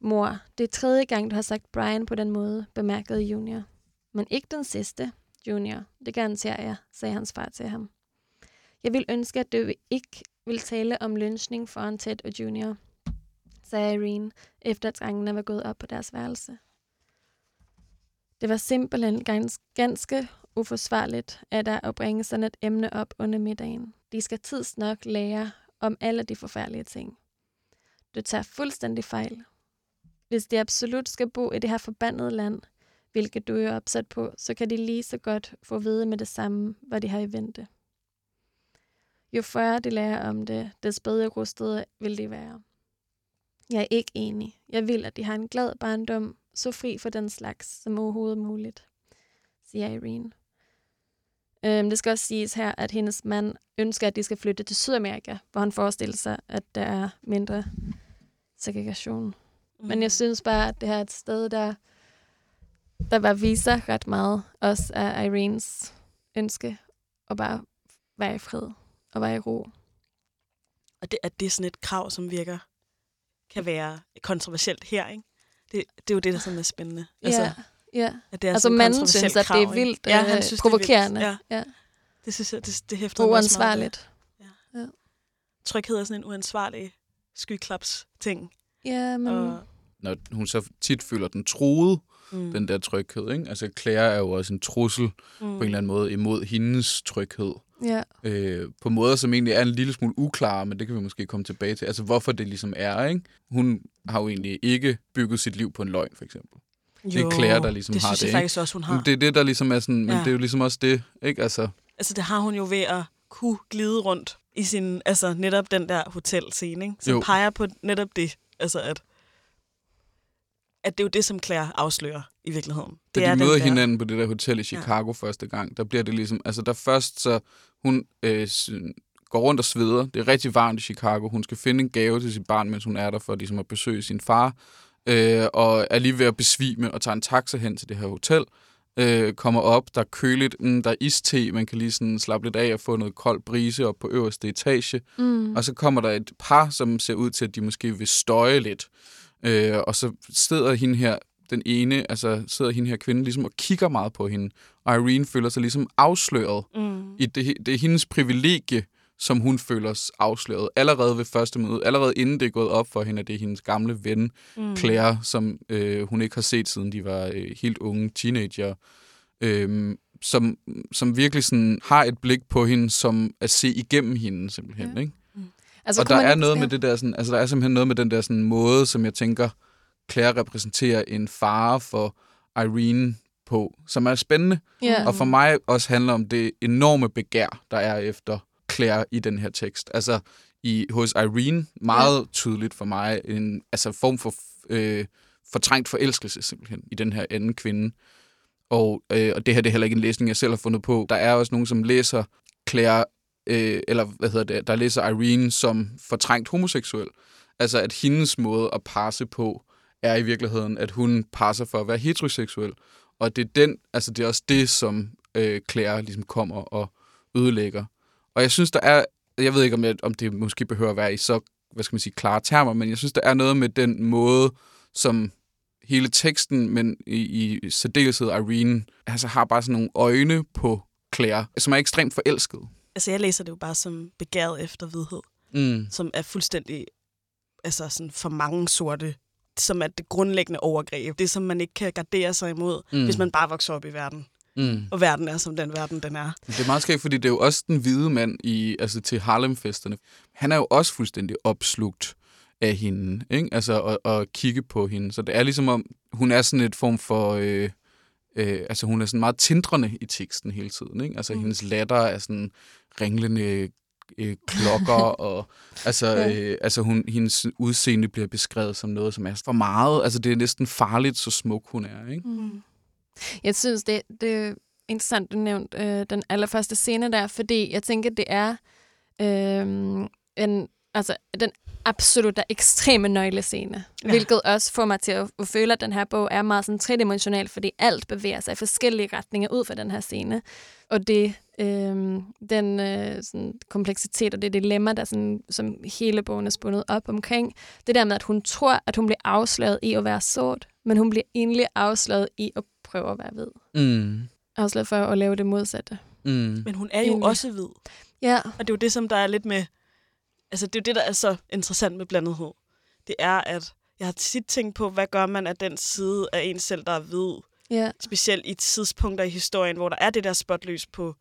Mor, det er tredje gang, du har sagt Brian på den måde, bemærkede Junior. Men ikke den sidste, Junior. Det garanterer jeg, sagde hans far til ham. Jeg vil ønske, at du ikke vil tale om lynchning foran Ted og Junior, sagde Irene, efter at drengene var gået op på deres værelse. Det var simpelthen gans- ganske uforsvarligt, at der at bringe sådan et emne op under middagen. De skal tids nok lære om alle de forfærdelige ting. Du tager fuldstændig fejl. Hvis de absolut skal bo i det her forbandede land, hvilket du er opsat på, så kan de lige så godt få at vide med det samme, hvad de har i vente. Jo før de lærer om det, des bedre rustet vil de være. Jeg er ikke enig. Jeg vil, at de har en glad barndom, så fri for den slags som overhovedet muligt, siger Irene. Øhm, det skal også siges her, at hendes mand ønsker, at de skal flytte til Sydamerika, hvor han forestiller sig, at der er mindre segregation. Men jeg synes bare, at det her er et sted, der, der bare viser ret meget også af Irenes ønske at bare være i fred og være i ro. Og det, at det er sådan et krav, som virker, kan være kontroversielt her, ikke? Det, det er jo det, der sådan er spændende. Altså, ja, ja. at det er Altså manden synes, at det krav, er ikke? vildt Ja, øh, han synes, det er vildt. provokerende. Ja, ja. det synes jeg, det, det hæfter mig også meget ved. Uansvarligt. Tryghed er sådan en uansvarlig skyklaps-ting. Ja, men... Og, Når hun så tit føler den truet, mm, den der tryghed. Ikke? Altså Claire er jo også en trussel mm. på en eller anden måde imod hendes tryghed. Ja, Øh, på måder, som egentlig er en lille smule uklare, men det kan vi måske komme tilbage til. Altså hvorfor det ligesom er. Ikke? Hun har jo egentlig ikke bygget sit liv på en løgn, for eksempel. jo, er Claire, der ligesom det har synes det, jeg ikke? faktisk også, hun har. Men det er det, der ligesom er sådan, men Ja. det er jo ligesom også det, ikke? Altså, Altså, det har hun jo ved at kunne glide rundt i sin, altså netop den der hotelscene, ikke? Som jo. peger på netop det. Altså, at, at det er jo det, som Claire afslører i virkeligheden. Det da er de den møder der- hinanden på det der hotel i Chicago ja. første gang, der bliver det ligesom, altså der først så, hun øh, går rundt og sveder, det er rigtig varmt i Chicago, hun skal finde en gave til sit barn, mens hun er der for ligesom at besøge sin far, øh, og er lige ved at besvime og tager en taxa hen til det her hotel, øh, kommer op, der er køligt, mm, der er iste, man kan lige sådan slappe lidt af og få noget kold brise op på øverste etage, mm. og så kommer der et par, som ser ud til, at de måske vil støje lidt. Øh, og så sidder hende her, den ene, altså sidder hende her kvinde ligesom og kigger meget på hende. Og Irene føler sig ligesom afsløret. Mm. I det, det er hendes privilegie, som hun føler sig afsløret. Allerede ved første møde, allerede inden det er gået op for hende, at det er hendes gamle ven, Mm. Claire, som øh, hun ikke har set, siden de var øh, helt unge teenager. Øh, som, som virkelig sådan har et blik på hende, som at se igennem hende simpelthen. Ja. Ikke? Altså, og der er noget med det der sådan, altså der er simpelthen noget med den der sådan måde, som jeg tænker, Claire repræsenterer en fare for Irene på, som er spændende. Ja. Og for mig også handler om det enorme begær, der er efter Claire i den her tekst. Altså i, hos Irene, meget ja. tydeligt for mig, en altså form for øh, fortrængt forelskelse simpelthen i den her anden kvinde. Og, øh, og det her det er heller ikke en læsning, jeg selv har fundet på. Der er også nogen, som læser Claire, øh, eller hvad hedder det, der læser Irene som fortrængt homoseksuel. Altså at hendes måde at passe på, er i virkeligheden, at hun passer for at være heteroseksuel. Og det er, den, altså det er også det, som øh, Claire ligesom kommer og ødelægger. Og jeg synes, der er, jeg ved ikke, om, jeg, om det måske behøver at være i så, hvad skal man sige, klare termer, men jeg synes, der er noget med den måde, som hele teksten, men i, i særdeleshed Irene, altså har bare sådan nogle øjne på Claire, som er ekstremt forelsket. Altså, jeg læser det jo bare som begæret efter vidhed, mm. som er fuldstændig altså sådan for mange sorte som er det grundlæggende overgreb. Det, som man ikke kan gardere sig imod, mm. hvis man bare vokser op i verden. Mm. Og verden er, som den verden, den er. Det er meget skægt, fordi det er jo også den hvide mand i, altså til Harlem-festerne. Han er jo også fuldstændig opslugt af hende, ikke? Altså at, at kigge på hende. Så det er ligesom om, hun er sådan et form for... Øh, øh, altså hun er sådan meget tindrende i teksten hele tiden, ikke? Altså mm. hendes latter er sådan ringlende øh, klokker, (laughs) og altså, ja. øh, altså hun, hendes udseende bliver beskrevet som noget, som er for meget. Altså det er næsten farligt, så smuk hun er. Ikke? Mm. Jeg synes, det, det er interessant, du nævnte øh, den allerførste scene der, fordi jeg tænker, det er øh, en, altså, den absolut der ekstreme nøglescene. Ja. Hvilket også får mig til at, at føle, at den her bog er meget sådan tredimensional, fordi alt bevæger sig i forskellige retninger ud fra den her scene. Og det, øh, den øh, sådan, kompleksitet og det dilemma, der sådan, som hele bogen er spundet op omkring, det der med, at hun tror, at hun bliver afsløret i at være sort, men hun bliver egentlig afsløret i at prøve at være hvid. Mm. Afsløret for at lave det modsatte. Mm. Men hun er jo egentlig. også hvid. Ja. Og det er jo det, som der er lidt med altså det er jo det, der er så interessant med blandethed. Det er, at jeg har tit tænkt på, hvad gør man af den side af en selv, der er hvid? Yeah. Specielt i tidspunkter i historien, hvor der er det der spotløs på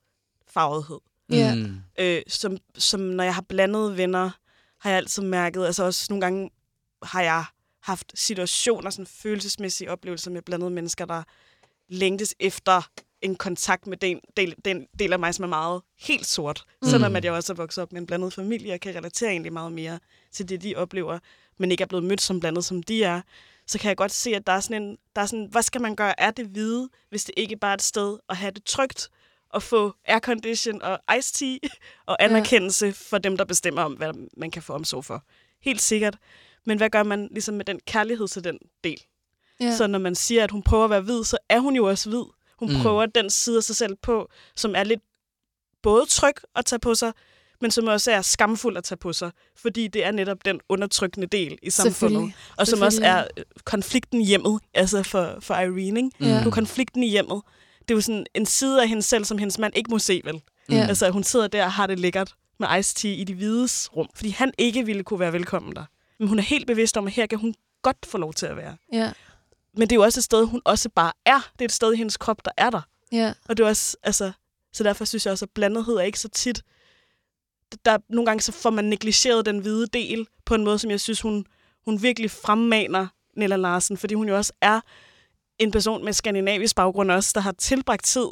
farvethed. Yeah. Mm. Øh, som, som når jeg har blandet venner, har jeg altid mærket, altså også nogle gange har jeg haft situationer, sådan følelsesmæssige oplevelser med blandede mennesker, der længtes efter en kontakt med den del, den del af mig, som er meget helt sort. Mm. Selvom at jeg også er vokset op med en blandet familie, og kan relatere egentlig meget mere til det, de oplever, men ikke er blevet mødt som blandet, som de er, så kan jeg godt se, at der er sådan en, der er sådan, hvad skal man gøre af det hvide, hvis det ikke bare er et sted at have det trygt, og få aircondition og ice tea (laughs) og anerkendelse ja. for dem, der bestemmer om, hvad man kan få omsorg for. Helt sikkert. Men hvad gør man ligesom med den kærlighed til den del? Ja. Så når man siger, at hun prøver at være hvid, så er hun jo også hvid. Hun mm. prøver den side af sig selv på, som er lidt både tryg at tage på sig, men som også er skamfuld at tage på sig, fordi det er netop den undertrykkende del i samfundet, og som også er øh, konflikten i hjemmet, altså for, for Irene. Ikke? Mm. Du konflikten i hjemmet. Det er jo sådan en side af hende selv, som hendes mand ikke må se, vel? Mm. Altså, hun sidder der og har det lækkert med Ice Tea i de hvides rum, fordi han ikke ville kunne være velkommen der. Men hun er helt bevidst om, at her kan hun godt få lov til at være. Ja. Men det er jo også et sted, hun også bare er. Det er et sted i hendes krop, der er der. Ja. Og det er også, altså, så derfor synes jeg også, at blandethed er ikke så tit. Der, nogle gange så får man negligeret den hvide del på en måde, som jeg synes, hun, hun virkelig fremmaner Nella Larsen, fordi hun jo også er en person med skandinavisk baggrund også, der har tilbragt tid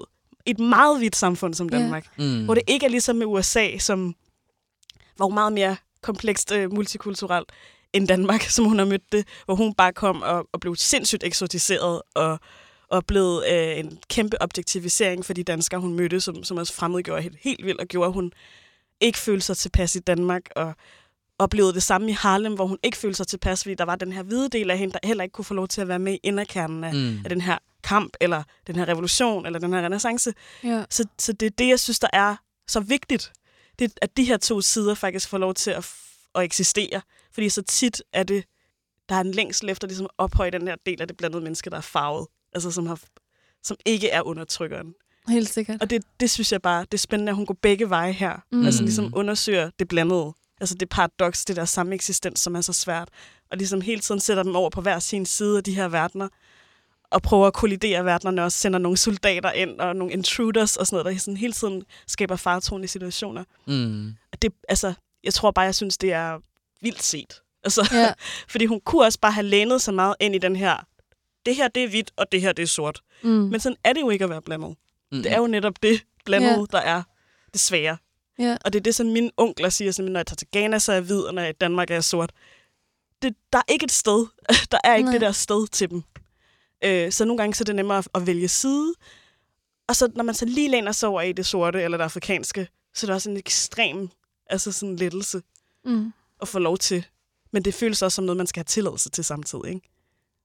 i et meget hvidt samfund som Danmark. Ja. Mm. Hvor det ikke er ligesom med USA, som var meget mere komplekst øh, multikulturelt end Danmark, (laughs) som hun har mødt det, hvor hun bare kom og, og blev sindssygt eksotiseret og, og blev øh, en kæmpe objektivisering for de danskere, hun mødte, som, som også fremmedgjorde helt, helt vildt og gjorde, at hun ikke følte sig tilpas i Danmark og oplevede det samme i Harlem, hvor hun ikke følte sig tilpas, fordi der var den her hvide del af hende, der heller ikke kunne få lov til at være med i inderkernen af, mm. af den her kamp, eller den her revolution, eller den her renaissance. Ja. Så, så det er det, jeg synes, der er så vigtigt, det, at de her to sider faktisk får lov til at, at eksistere. Fordi så tit er det, der er en længsel efter ligesom ophøje den her del af det blandede menneske, der er farvet. Altså som, har, som ikke er undertrykkeren. Helt sikkert. Og det, det synes jeg bare, det er spændende, at hun går begge veje her. Mm. Altså ligesom undersøger det blandede. Altså det paradoks, det der samme eksistens, som er så svært. Og ligesom hele tiden sætter dem over på hver sin side af de her verdener. Og prøver at kollidere verdenerne og sender nogle soldater ind og nogle intruders og sådan noget, der sådan hele tiden skaber faretone i situationer. Mm. Det, altså, jeg tror bare, jeg synes, det er vildt set. Altså, ja. (laughs) fordi hun kunne også bare have lænet sig meget ind i den her, det her det er hvidt, og det her det er sort. Mm. Men sådan er det jo ikke at være blandet. Mm. Det er jo netop det blandet, ja. der er det svære. Ja. Og det er det, som mine onkler siger, sådan, når jeg tager til Ghana, så er jeg hvid, og når jeg er i Danmark er jeg sort. det, der er ikke et sted. (laughs) Der er ikke Nej. det der sted til dem. Øh, så nogle gange så er det nemmere at, at vælge side. Og så når man så lige læner sig over i det sorte eller det afrikanske, så er det også en ekstrem altså sådan lettelse mm. At få lov til. Men det føles også som noget, man skal have tilladelse til samtidig. Ikke?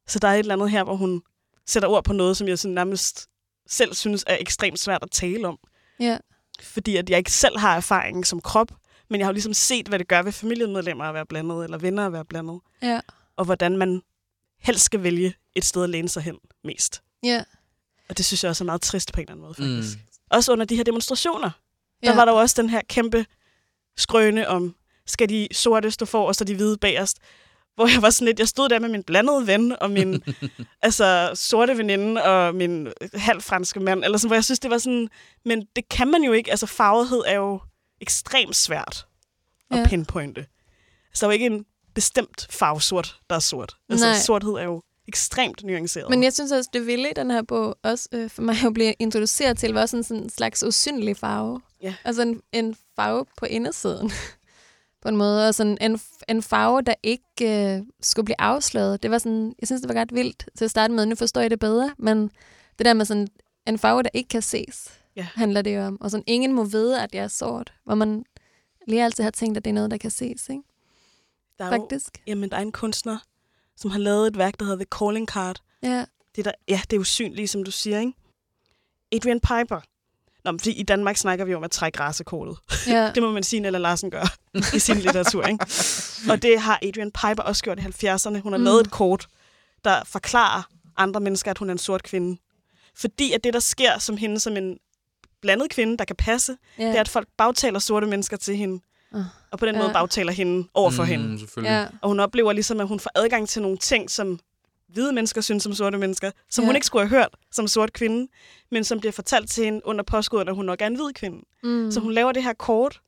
Så der er et eller andet her, hvor hun sætter ord på noget, som jeg sådan nærmest selv synes er ekstremt svært at tale om. Ja. Fordi at jeg ikke selv har erfaring som krop, men jeg har ligesom set, hvad det gør ved familiemedlemmer at være blandet, eller venner at være blandet. Ja. Og hvordan man helst skal vælge et sted at læne sig hen mest. Ja. Og det synes jeg også er meget trist på en eller anden måde, faktisk. Mm. Også under de her demonstrationer. Ja. Der var der jo også den her kæmpe skrøne om, skal de sorte stå for, og så de hvide bagerst. Hvor jeg var sådan lidt, jeg stod der med min blandede ven, og min (laughs) altså, sorte veninde, og min halvfranske mand, eller sådan, hvor jeg synes, det var sådan, men det kan man jo ikke. Altså, farvethed er jo ekstremt svært at ja. pinpointe. Så der er jo ikke en bestemt farve sort, der er sort. Altså, Nej. sorthed er jo ekstremt nuanceret. Men jeg synes også, det ville i den her bog også øh, for mig at blive introduceret til, var sådan, sådan en slags usynlig farve. Ja. Altså en, en farve på indersiden, (laughs) på en måde. Og sådan en, en farve, der ikke øh, skulle blive afsløret. Det var sådan, jeg synes, det var ret vildt til at starte med. Nu forstår jeg det bedre, men det der med sådan en farve, der ikke kan ses, ja. handler det jo om. Og sådan, ingen må vide, at jeg er sort. Hvor man lige altid har tænkt, at det er noget, der kan ses, ikke? Der er Faktisk. Jo, jamen, der er en kunstner, som har lavet et værk, der hedder The Calling Card. Ja. Det der, ja, det er usynligt, som du siger, ikke? Adrian Piper. Nå, fordi i Danmark snakker vi om at trække rasekortet. Ja. (laughs) det må man sige, eller Larsen gør (laughs) i sin litteratur, ikke? Og det har Adrian Piper også gjort i 70'erne. Hun har mm. lavet et kort, der forklarer andre mennesker, at hun er en sort kvinde. Fordi at det, der sker som hende som en blandet kvinde, der kan passe, ja. det er, at folk bagtaler sorte mennesker til hende. Uh, og på den ja. måde bagtaler hende over for mm, hende. Ja. Og hun oplever ligesom, at hun får adgang til nogle ting, som hvide mennesker synes som sorte mennesker, som ja. hun ikke skulle have hørt som sort kvinde, men som bliver fortalt til hende under påskud, at hun nok er en hvid kvinde. Mm. Så hun laver det her kort,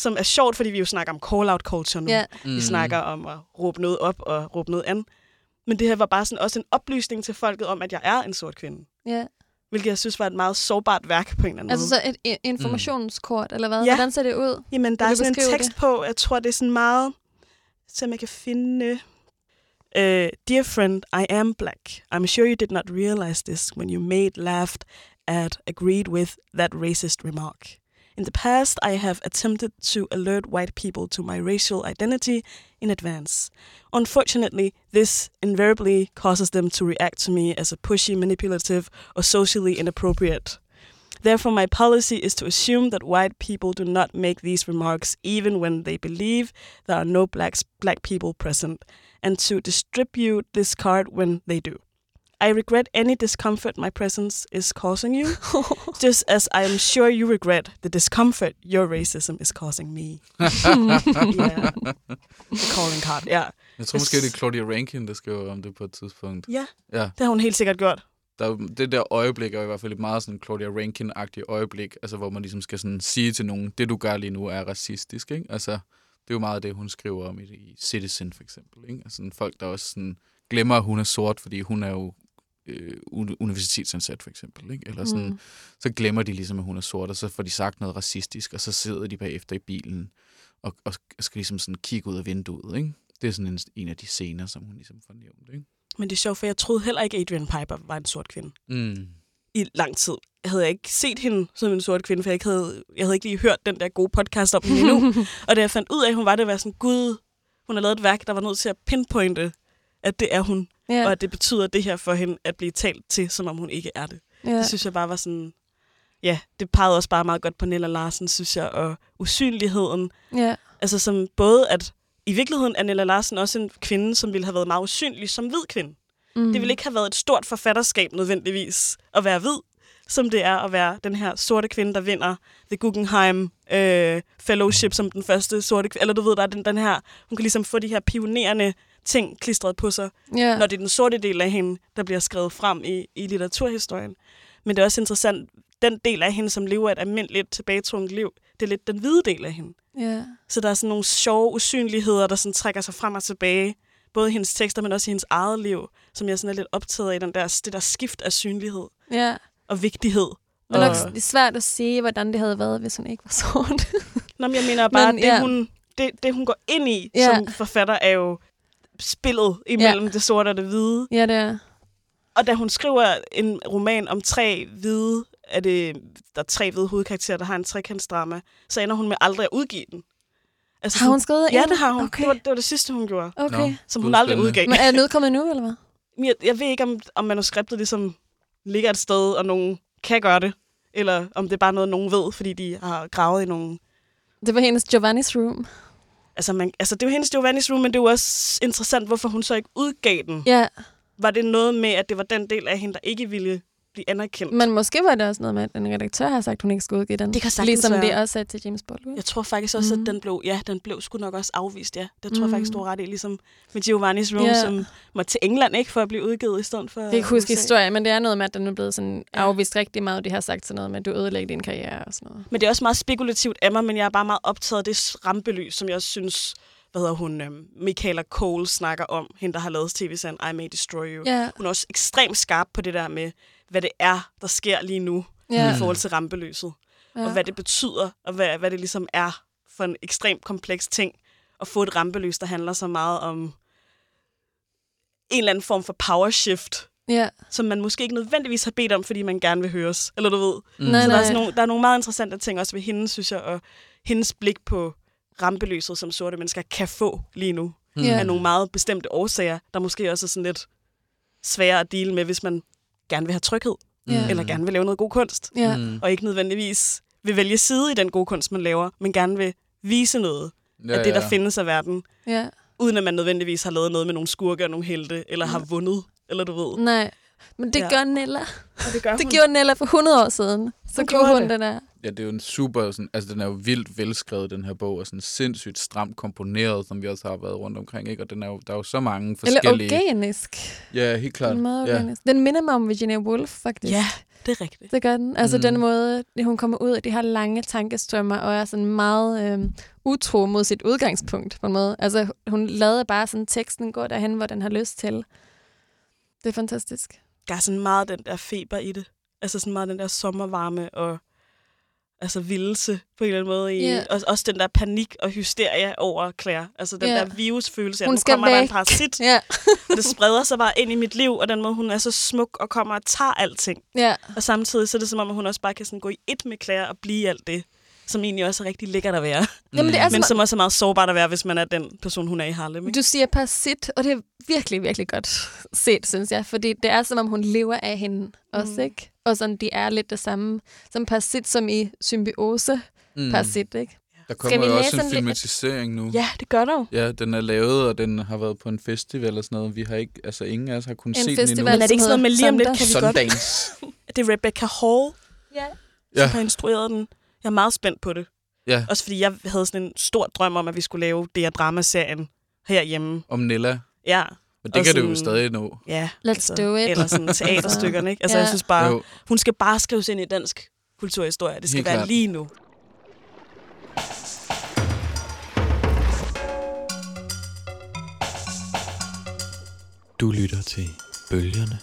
som er sjovt, fordi vi jo snakker om call-out culture nu. Ja. Mm. Vi snakker om at råbe noget op og råbe noget an. Men det her var bare sådan også en oplysning til folket om, at jeg er en sort kvinde. Ja. Hvilket jeg synes var et meget sårbart værk på en eller anden altså måde. Altså så et informationskort, mm. eller hvad? Ja. Hvordan ser det ud? Jamen, der er sådan en tekst det? på, jeg tror, det er sådan meget... Så jeg kan finde... Uh, Dear friend, I am black. I'm sure you did not realize this when you made, laughed at, agreed with that racist remark. In the past, I have attempted to alert white people to my racial identity in advance. Unfortunately, this invariably causes them to react to me as a pushy, manipulative, or socially inappropriate. Therefore, my policy is to assume that white people do not make these remarks even when they believe there are no blacks, black people present, and to distribute this card when they do. I regret any discomfort my presence is causing you, (laughs) just as I am sure you regret the discomfort your racism is causing me. (laughs) yeah. The calling card, ja. Yeah. Jeg tror måske, det er Claudia Rankin, der skriver om det på et tidspunkt. Ja, ja. det har hun helt sikkert gjort. Der, det der øjeblik er i hvert fald et meget sådan Claudia Rankin-agtigt øjeblik, altså hvor man ligesom skal sådan sige til nogen, det du gør lige nu er racistisk, ikke? Altså, det er jo meget det, hun skriver om i, i Citizen for eksempel, ikke? Altså folk, der også sådan glemmer, at hun er sort, fordi hun er jo øh, universitetsansat, for eksempel. Ikke? Eller sådan, mm. Så glemmer de ligesom, at hun er sort, og så får de sagt noget racistisk, og så sidder de bagefter i bilen og, og skal ligesom sådan kigge ud af vinduet. Ikke? Det er sådan en, en af de scener, som hun ligesom får nævnt. Ikke? Men det er sjovt, for jeg troede heller ikke, Adrian Piper var en sort kvinde. Mm. I lang tid. Jeg havde ikke set hende som en sort kvinde, for jeg, ikke havde, jeg havde ikke lige hørt den der gode podcast om hende endnu. (laughs) og da jeg fandt ud af, at hun var det, var sådan, gud, hun har lavet et værk, der var nødt til at pinpointe, at det er hun. Ja. Og at det betyder det her for hende at blive talt til, som om hun ikke er det. Ja. Det synes jeg bare var sådan... Ja, det pegede også bare meget godt på Nella Larsen, synes jeg, og usynligheden. Ja. Altså som både at... I virkeligheden er Nella Larsen også en kvinde, som ville have været meget usynlig som hvid kvinde. Mm. Det ville ikke have været et stort forfatterskab nødvendigvis at være hvid, som det er at være den her sorte kvinde, der vinder The Guggenheim øh, Fellowship som den første sorte kvinde. Eller du ved, der er den, den her... Hun kan ligesom få de her pionerende ting klistret på sig, yeah. når det er den sorte del af hende, der bliver skrevet frem i, i litteraturhistorien. Men det er også interessant, den del af hende, som lever et almindeligt tilbagetrunget liv, det er lidt den hvide del af hende. Yeah. Så der er sådan nogle sjove usynligheder, der sådan trækker sig frem og tilbage, både i hendes tekster, men også i hendes eget liv, som jeg sådan er lidt optaget af, den der, det der skift af synlighed yeah. og vigtighed. Det er nok er svært at sige, hvordan det havde været, hvis hun ikke var sort. Nå, men jeg mener bare, men, det, ja. hun, det, det hun går ind i yeah. som forfatter, er jo spillet imellem ja. det sorte og det hvide. Ja, det er. Og da hun skriver en roman om tre hvide, er det, der er tre hvide hovedkarakterer, der har en trekantsdrama, så ender hun med aldrig at udgive den. Altså, har hun skrevet Ja, det har hun. Okay. Det, var, det var det sidste, hun gjorde. Okay. Nå, som hun aldrig udgav. Men er det (laughs) udkommet nu, eller hvad? Jeg, jeg ved ikke, om, om manuskriptet ligesom ligger et sted, og nogen kan gøre det. Eller om det er bare noget, nogen ved, fordi de har gravet i nogle... Det var hendes Giovanni's Room. Altså, man, altså det var hendes Giovanni's Room, men det var også interessant, hvorfor hun så ikke udgav den. Ja. Var det noget med, at det var den del af hende, der ikke ville blive anerkendt. Men måske var det også noget med, at den redaktør har sagt, at hun ikke skulle udgive den. Det kan sagtens Ligesom være. det også er til James Baldwin. Jeg tror faktisk også, mm. at den blev, ja, den blev sgu nok også afvist, ja. Det tror mm. jeg faktisk, du har ret i, ligesom med Giovanni's Room, yeah. som var til England, ikke, for at blive udgivet i stedet for Jeg kan ikke huske historien, men det er noget med, at den er blevet sådan afvist rigtig meget, de har sagt sådan noget med, at du ødelægger din karriere og sådan noget. Men det er også meget spekulativt af mig, men jeg er bare meget optaget af det rampelys, som jeg også synes, hvad hedder hun, øhm, Michaela Cole snakker om, hende, der har lavet tv-serien I May Destroy You. Yeah. Hun er også ekstremt skarp på det der med, hvad det er, der sker lige nu Ja. i forhold til rampelyset. Ja. Og hvad det betyder, og hvad, hvad det ligesom er for en ekstremt kompleks ting at få et rampelys, der handler så meget om en eller anden form for power shift, Ja. som man måske ikke nødvendigvis har bedt om, fordi man gerne vil høres. Eller du ved. Mm. Nej, Så der, er sådan nogle, der er nogle meget interessante ting også ved hende, synes jeg, og hendes blik på rampelyset, som sorte mennesker kan få lige nu, Mm. Af nogle meget bestemte årsager, der måske også er sådan lidt svære at dele med, hvis man gerne vil have tryghed, Ja. eller gerne vil lave noget god kunst, Ja. Mm. og ikke nødvendigvis vil vælge side i den gode kunst, man laver, men gerne vil vise noget Ja, af det, der ja. findes af verden, ja. uden at man nødvendigvis har lavet noget med nogle skurke og nogle helte, eller har vundet, eller du ved. Nej. Men det Ja. gør Nella. Og det gør Det gjorde Nella for 100 år siden. Så Hun gjorde gjorde hun det. den der. Ja, det er jo en super, sådan, altså den er jo vildt velskrevet, den her bog, og sådan sindssygt stramt komponeret, som vi også har været rundt omkring, ikke? Og den er jo, der er jo så mange Eller forskellige... organisk. Ja, helt klart. Den, meget Ja. organisk. den minder mig om Virginia Woolf, faktisk. Ja, det er rigtigt. Det gør den. Altså Mm. den måde, hun kommer ud af de her lange tankestrømmer, og er sådan meget øh, utro mod sit udgangspunkt, på en måde. Altså hun lavede bare sådan teksten gå derhen, hvor den har lyst til. Det er fantastisk. Der er sådan meget den der feber i det. Altså sådan meget den der sommervarme og altså vildelse på en eller anden måde. I, Ja. og, også den der panik og hysteria over Claire. Altså den Ja. der virusfølelse, at Hun nu kommer der en væk. parasit, og (laughs) det spreder sig bare ind i mit liv, og den måde, hun er så smuk og kommer og tager alting. ja. Og samtidig så er det som om, at hun også bare kan sådan gå i et med Claire og blive alt det, som egentlig også er rigtig lækkert at være. Jamen, det er Men som, også er meget sårbart at være, hvis man er den person, hun er i Harlem. Ikke? Du siger parasit, og det er virkelig, virkelig godt set, synes jeg. Fordi det er, som om hun lever af hende også, Mm. ikke? Og sådan, de er lidt det samme som parasit, som i symbiose Mm. parasit, ikke? Der Skal kommer vi jo også en en lidt- filmatisering nu. Ja, det gør der jo. Ja, den er lavet, og den har været på en festival og sådan noget. Vi har ikke, altså ingen af os har kunnet En se den festival, endnu. Men er det ikke sådan noget med lige om lidt, kan vi godt... Sundance. (laughs) Det er Rebecca Hall, Ja. Ja. som har instrueret den. Jeg er meget spændt på det. Ja, Også fordi jeg havde sådan en stor drøm om, at vi skulle lave det her dramaserien herhjemme. om Nella. Ja, Men det Og kan det jo sådan- stadig nå. ja. Let's do it. Eller sådan teaterstykkerne, ikke? Altså, Ja. jeg synes bare, Jo. hun skal bare skrives ind i dansk kulturhistorie. Det skal Helt være klart. lige nu. Du lytter til Bølgerne.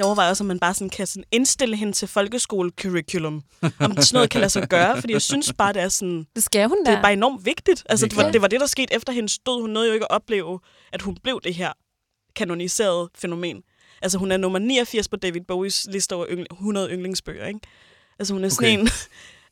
Jeg overvejer også, om man bare sådan kan sådan indstille hende til folkeskole-curriculum. Om sådan noget kan lade sig gøre, fordi jeg synes bare, det er sådan... Det skal hun da. Det er bare enormt vigtigt. Altså, Helt det var, det var det, der skete efter hendes død. Hun nåede jo ikke at opleve, at hun blev det her kanoniserede fænomen. Altså, hun er nummer 89 på David Bowies liste over yngl- 100 yndlingsbøger, ikke? Altså, hun er sådan Okay. en... (laughs)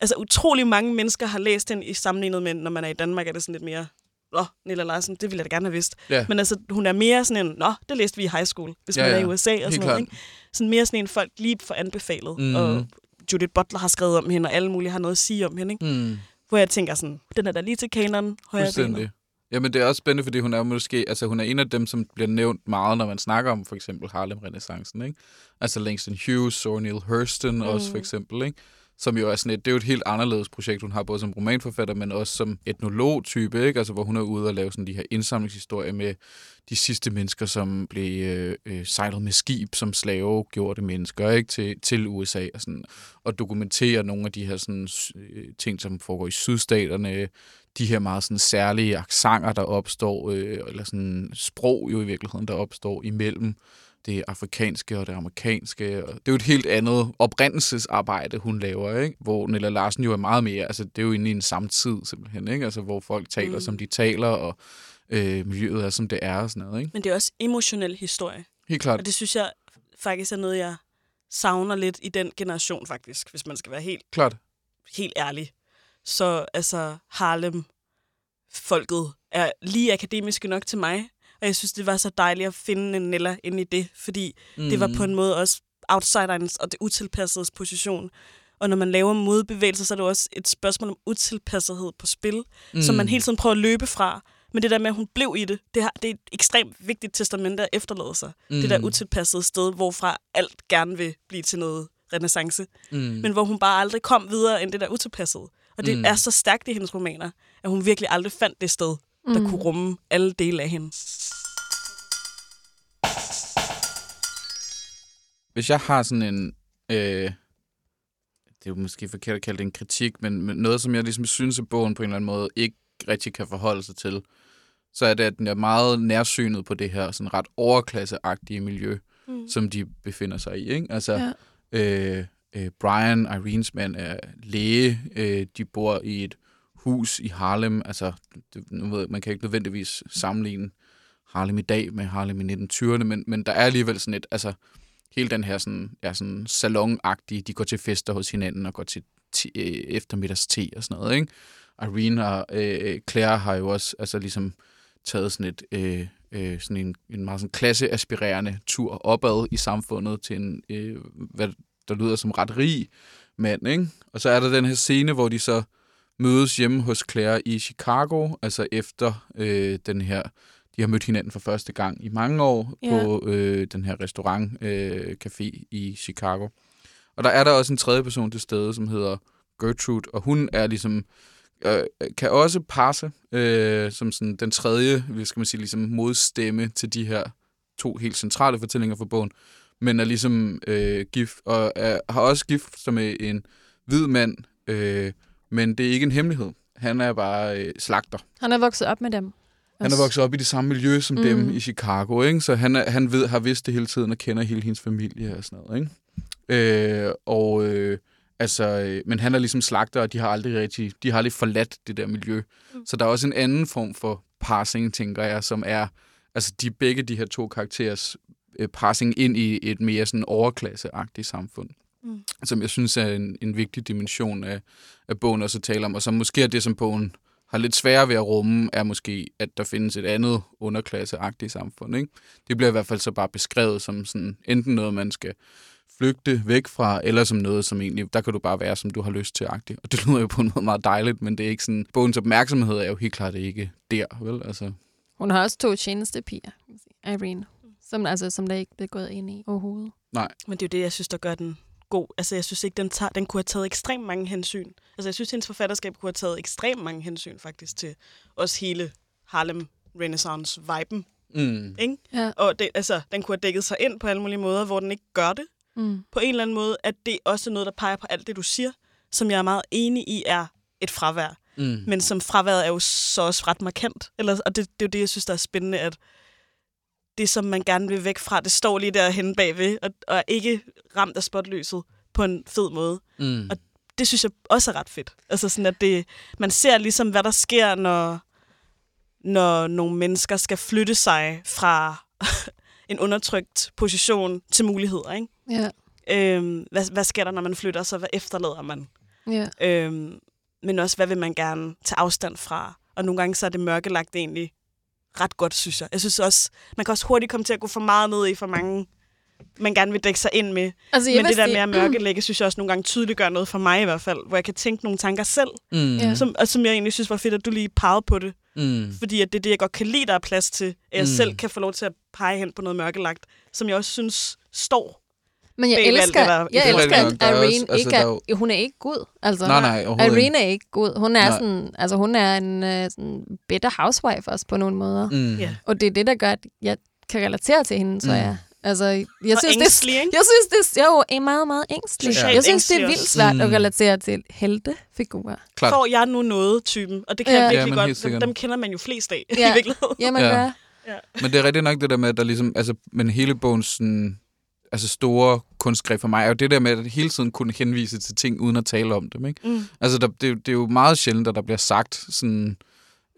Altså, utrolig mange mennesker har læst hende i sammenlignet med, når man er i Danmark, er det sådan lidt mere... Nå, Nilla Larsen, det ville jeg da gerne have vidst. Ja. Men altså, hun er mere sådan en... Nå, det læste vi i high school, hvis Ja, man er i. USA og sådan noget, ikke? Sådan mere sådan en, folk lige får anbefalet. Mhm. Og Judith Butler har skrevet om hende, og alle mulige har noget at sige om hende, ikke? Mm. Hvor jeg tænker sådan, den er da lige til kanon, højre benet. Jamen, det er også spændende, fordi hun er måske, altså hun er en af dem, som bliver nævnt meget, når man snakker om for eksempel Harlem-renaissancen, ikke? Altså Langston Hughes, Zora Neale Hurston mm. også for eksempel, ikke? Som jo er sådan et, det er jo et helt anderledes projekt, hun har både som romanforfatter, men også som etnolog-type, ikke? Altså hvor hun er ude og lave sådan de her indsamlingshistorier med de sidste mennesker, som blev øh, øh, sejlet med skib som slavegjorte mennesker, ikke? Til, til USA og sådan, og dokumentere nogle af de her sådan, øh, ting, som foregår i sydstaterne, de her meget sådan særlige aksanger, der opstår, øh, eller sådan sprog jo i virkeligheden, der opstår imellem det afrikanske og det amerikanske. Og det er jo et helt andet oprindelsesarbejde, hun laver, ikke? hvor Nella Larsen jo er meget mere, altså det er jo inde i en samtid simpelthen, ikke? Altså, hvor folk taler, mm. som de taler, og øh, miljøet er, som det er og sådan noget. Ikke? Men det er også emotionel historie. Helt klart. Og det synes jeg faktisk er noget, jeg savner lidt i den generation faktisk, hvis man skal være helt, klart. helt ærlig. Så altså Harlem, folket, er lige akademiske nok til mig, og jeg synes, det var så dejligt at finde en Nella ind i det, fordi mm. det var på en måde også outsiderens og det utilpassedes position. Og når man laver modbevægelser, så er det også et spørgsmål om utilpassethed på spil, mm. som man hele tiden prøver at løbe fra. Men det der med, at hun blev i det, det, det er et ekstremt vigtigt testament at efterlade sig. Mm. Det der utilpassede sted, hvorfra alt gerne vil blive til noget renaissance. Mm. Men hvor hun bare aldrig kom videre end det der utilpassede. Og det mm. er så stærkt i hendes romaner, at hun virkelig aldrig fandt det sted, der mm. kunne rumme alle dele af hende. Hvis jeg har sådan en... Øh, det er jo måske forkert at kalde det en kritik, men, men noget, som jeg ligesom synes, at bogen på en eller anden måde ikke rigtig kan forholde sig til, så er det, at den er meget nærsynet på det her sådan ret overklasseagtige miljø, mm. som de befinder sig i. Ikke? Altså, ja. øh, øh, Brian, Irenes mand, er læge. Øh, de bor i et hus i Harlem. Altså, det, nu ved, man kan ikke nødvendigvis sammenligne Harlem i dag med Harlem i 1920'erne, men, men der er alligevel sådan et, altså, hele den her sådan, ja, sådan salonagtige, de går til fester hos hinanden og går til øh, eftermiddags te og sådan noget, ikke? Irene og øh, Claire har jo også altså ligesom taget sådan et øh, øh, sådan en, en meget sådan klasseaspirerende tur opad i samfundet til en, øh, hvad der lyder som ret rig mand, ikke? Og så er der den her scene, hvor de så mødes hjemme hos Claire i Chicago, altså efter øh, den her, de har mødt hinanden for første gang i mange år ja. på øh, den her restaurant øh, café i Chicago. Og der er der også en tredje person til stede, som hedder Gertrude, og hun er ligesom øh, kan også passe øh, som sådan den tredje, hvad skal man sige, ligesom modstemme til de her to helt centrale fortællinger for bogen, men er ligesom øh, gift, og er, har også gift med en hvid mand, øh, men det er ikke en hemmelighed. Han er bare øh, slagter. Han er vokset op med dem. Han er vokset op i det samme miljø som mm. dem i Chicago, ikke? så han, er, han ved, har vidst det hele tiden og kender hele hendes familie og sådan noget. Ikke? Øh, og øh, altså, øh, men han er ligesom slagter, og de har aldrig rigtig, de har aldrig forladt det der miljø. Mm. Så der er også en anden form for passing, tænker jeg, som er, altså de begge de her to karakterers øh, passing ind i et mere sådan overklasseagtigt samfund. Mm. Som jeg synes er en, en vigtig dimension af, af bogen også at tale om, og som måske er det, som bogen har lidt sværere ved at rumme, er måske, at der findes et andet underklasseagtigt samfund. Ikke? Det bliver i hvert fald så bare beskrevet som sådan, enten noget, man skal flygte væk fra, eller som noget, som egentlig, der kan du bare være, som du har lyst til agtigt. Og det lyder jo på en måde meget dejligt, men det er ikke sådan, bogens opmærksomhed er jo helt klart ikke der, vel? Altså. Hun har også to tjenestepiger, Irene, som, altså, som der ikke blev gået ind i overhovedet. Nej. Men det er jo det, jeg synes, der gør den god. Altså, jeg synes ikke, den, tager, den kunne have taget ekstremt mange hensyn. Altså, jeg synes, hendes forfatterskab kunne have taget ekstremt mange hensyn, faktisk, til også hele Harlem Renaissance-viben. Mm. Ikke? Ja. Og det, altså, den kunne have dækket sig ind på alle mulige måder, hvor den ikke gør det. Mm. På en eller anden måde, at det også er noget, der peger på alt det, du siger, som jeg er meget enig i, er et fravær. Mm. Men som fraværet er jo så også ret markant. Eller, og det, det er jo det, jeg synes, der er spændende, at det, som man gerne vil væk fra, det står lige derhen bagved, og, og er ikke ramt af spotlyset på en fed måde. Mm. Og det synes jeg også er ret fedt. Altså sådan, at det, man ser ligesom, hvad der sker, når, når nogle mennesker skal flytte sig fra (laughs) en undertrykt position til muligheder, ikke? Ja. Øhm, hvad, hvad sker der, når man flytter sig? Hvad efterlader man? Ja. Øhm, men også, hvad vil man gerne tage afstand fra? Og nogle gange så er det mørkelagt egentlig ret godt, synes jeg. Jeg synes også, man kan også hurtigt komme til at gå for meget ned i for mange man gerne vil dække sig ind med. Altså, Men det der med at mørkelægge, synes jeg også nogle gange tydeligt gør noget for mig i hvert fald, hvor jeg kan tænke nogle tanker selv, mm. som, og som jeg egentlig synes var fedt, at du lige pegede på det. Mm. Fordi at det er det, jeg godt kan lide, der er plads til, at jeg mm. selv kan få lov til at pege hen på noget mørkelagt, som jeg også synes står men jeg elsker, der, jeg elsker at Irene altså, ikke er, jo... hun er ikke god. Altså, nej, nej, Irene er ikke god. Hun er, sådan, altså, hun er en uh, sådan better housewife også på nogle måder. Mm. Yeah. Og det er det, der gør, at jeg kan relatere til hende, så mm. jeg. Altså, jeg og synes, ængstelig, det, jeg synes, det jo, er meget, meget ængstelig. Ja. Jeg synes, det er vildt svært mm. at relatere til heltefigurer. Får jeg nu noget, typen? Og det kan ja. jeg virkelig ja, godt. Dem, dem kender man jo flest af, (laughs) ja. i virkeligheden. Ja, man ja. gør. Ja. Men det er rigtigt nok det der med, at der ligesom, altså, men hele bogens sådan, altså store kunstgreb for mig, er jo det der med, at hele tiden kunne henvise til ting, uden at tale om dem, ikke? Mm. Altså, der, det, det, er jo meget sjældent, at der bliver sagt sådan,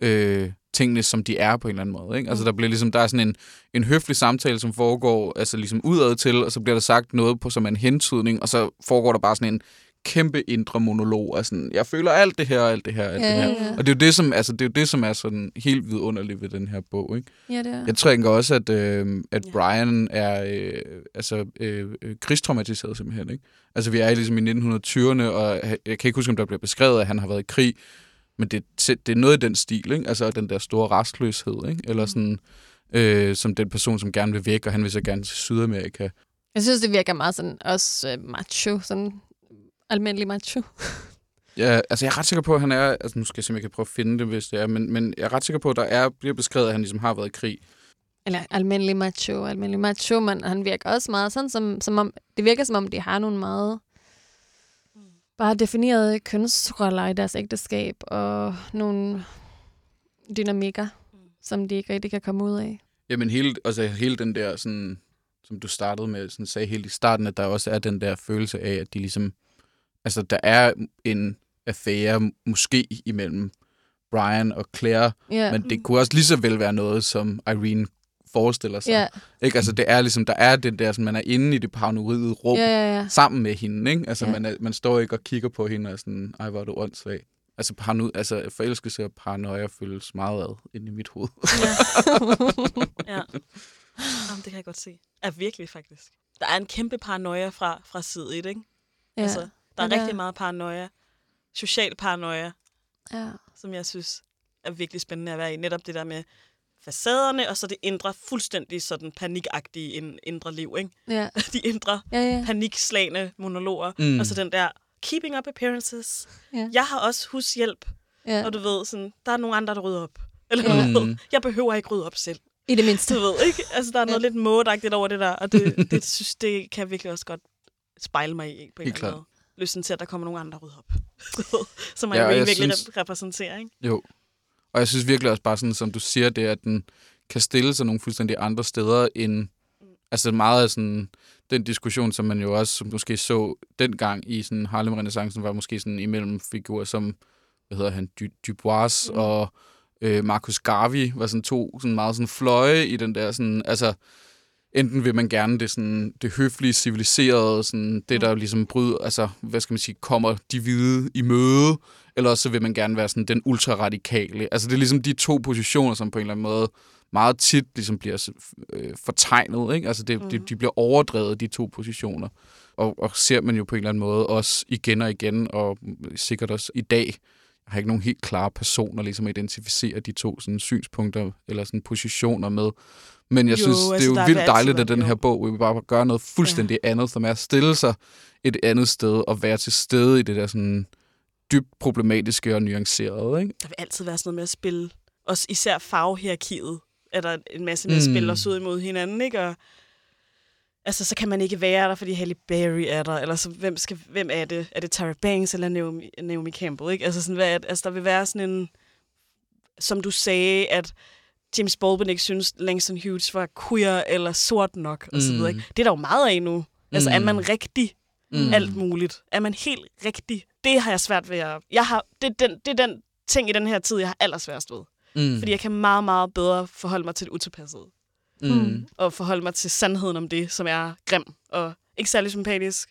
øh, tingene, som de er på en eller anden måde. Ikke? Altså, mm. der bliver ligesom, der er sådan en, en høflig samtale, som foregår altså ligesom udad til, og så bliver der sagt noget på som en hentydning, og så foregår der bare sådan en kæmpe indre monolog af sådan, jeg føler alt det her, alt det her, alt ja, det her. Ja. Og det er jo det, som, altså, det er jo det, som er sådan helt vidunderligt ved den her bog. Ikke? Ja, det er. Jeg tænker også, at, øh, at Brian er øh, altså, øh, øh, krigstraumatiseret simpelthen. Ikke? Altså, vi er ligesom i 1920'erne, og jeg kan ikke huske, om der bliver beskrevet, at han har været i krig, men det, det er noget i den stil, ikke? altså den der store restløshed, ikke? eller mm. sådan, øh, som den person, som gerne vil væk, og han vil så gerne til Sydamerika. Jeg synes, det virker meget sådan, også øh, macho, sådan almindelig macho. ja, altså jeg er ret sikker på, at han er, altså nu skal jeg se, om jeg kan prøve at finde det, hvis det er, men, men jeg er ret sikker på, at der er, bliver beskrevet, at han ligesom har været i krig. Eller almindelig macho, almindelig macho, men han virker også meget sådan, som, som om, det virker som om, de har nogle meget bare definerede kønsroller i deres ægteskab, og nogle dynamikker, som de ikke rigtig kan komme ud af. Jamen hele, altså hele den der, sådan, som du startede med, sådan sagde helt i starten, at der også er den der følelse af, at de ligesom, altså der er en affære måske imellem Brian og Claire, yeah. men det kunne også lige så vel være noget, som Irene forestiller sig. Yeah. Ikke? Altså, det er ligesom, der er den der, sådan, man er inde i det paranoide rum yeah, yeah, yeah. sammen med hende. Ikke? Altså, yeah. man, er, man står ikke og kigger på hende og sådan, ej, hvor er du åndssvag. Altså, parano, altså forelskelse og paranoia føles meget ad ind i mit hoved. Ja. (laughs) ja. Jamen, det kan jeg godt se. Er virkelig, faktisk. Der er en kæmpe paranoia fra, fra side 1, ikke? Ja. Altså, der er ja, rigtig meget paranoia. Social paranoia. Ja. Som jeg synes er virkelig spændende at være i. Netop det der med, facaderne, og så det indre fuldstændig sådan panikagtige indre liv, ikke? Ja. (laughs) De indre ja, ja. panikslagende monologer, mm. og så den der keeping up appearances. Ja. Jeg har også hushjælp, ja. og du ved, sådan, der er nogle andre, der rydder op. Eller ja. ved, jeg behøver ikke rydde op selv. I det mindste. Du ved, ikke? Altså, der er noget ja. lidt mådagtigt over det der, og det, (laughs) det, synes, det kan jeg virkelig også godt spejle mig i, på en eller anden måde. Lysten til, at der kommer nogle andre, der rydder op. (laughs) Som ja, jeg virkelig synes... repræsenterer, ikke? Jo, og jeg synes virkelig også bare sådan, som du siger, det at den kan stille sig nogle fuldstændig andre steder end... Altså meget af sådan, den diskussion, som man jo også måske så dengang i sådan harlem renaissancen var måske sådan imellem figurer som, hvad hedder han, du, Dubois mm. og øh, Marcus Garvey, var sådan to sådan meget sådan fløje i den der sådan, altså enten vil man gerne det sådan det høflige, civiliserede, sådan det der ligesom bryder, altså hvad skal man sige, kommer de hvide i møde, eller så vil man gerne være sådan den ultraradikale. Altså det er ligesom de to positioner, som på en eller anden måde meget tit ligesom bliver øh, fortegnet. Ikke? Altså det, mm. de, de bliver overdrevet, de to positioner. Og, og ser man jo på en eller anden måde også igen og igen, og sikkert også i dag, har ikke nogen helt klare personer, ligesom at identificere de to sådan, synspunkter eller sådan, positioner med. Men jeg jo, synes, altså, det er jo vildt dejligt, at den her bog vil bare gøre noget fuldstændig ja. andet, som er at stille sig et andet sted og være til stede i det der sådan dybt problematiske og nuancerede. Ikke? Der vil altid være sådan noget med at spille, også især farvehierarkiet, er der en masse med at spille mm. os ud imod hinanden, ikke? Og, altså, så kan man ikke være der, fordi Halle Berry er der, eller så, hvem, skal, hvem er det? Er det Tara Banks eller Naomi, Naomi Campbell, ikke? Altså, sådan, hvad er altså, der vil være sådan en, som du sagde, at James Baldwin ikke synes, Langston Hughes var queer eller sort nok, og så videre, ikke? Det er der jo meget af nu. Altså, mm. er man rigtig mm. alt muligt? Er man helt rigtig? Det har jeg svært ved at... Jeg har, det, den, det er den ting i den her tid, jeg har allersværst ved. Mm. Fordi jeg kan meget, meget bedre forholde mig til det utilpassede. Mm. Og forholde mig til sandheden om det, som er grim og ikke særlig sympatisk.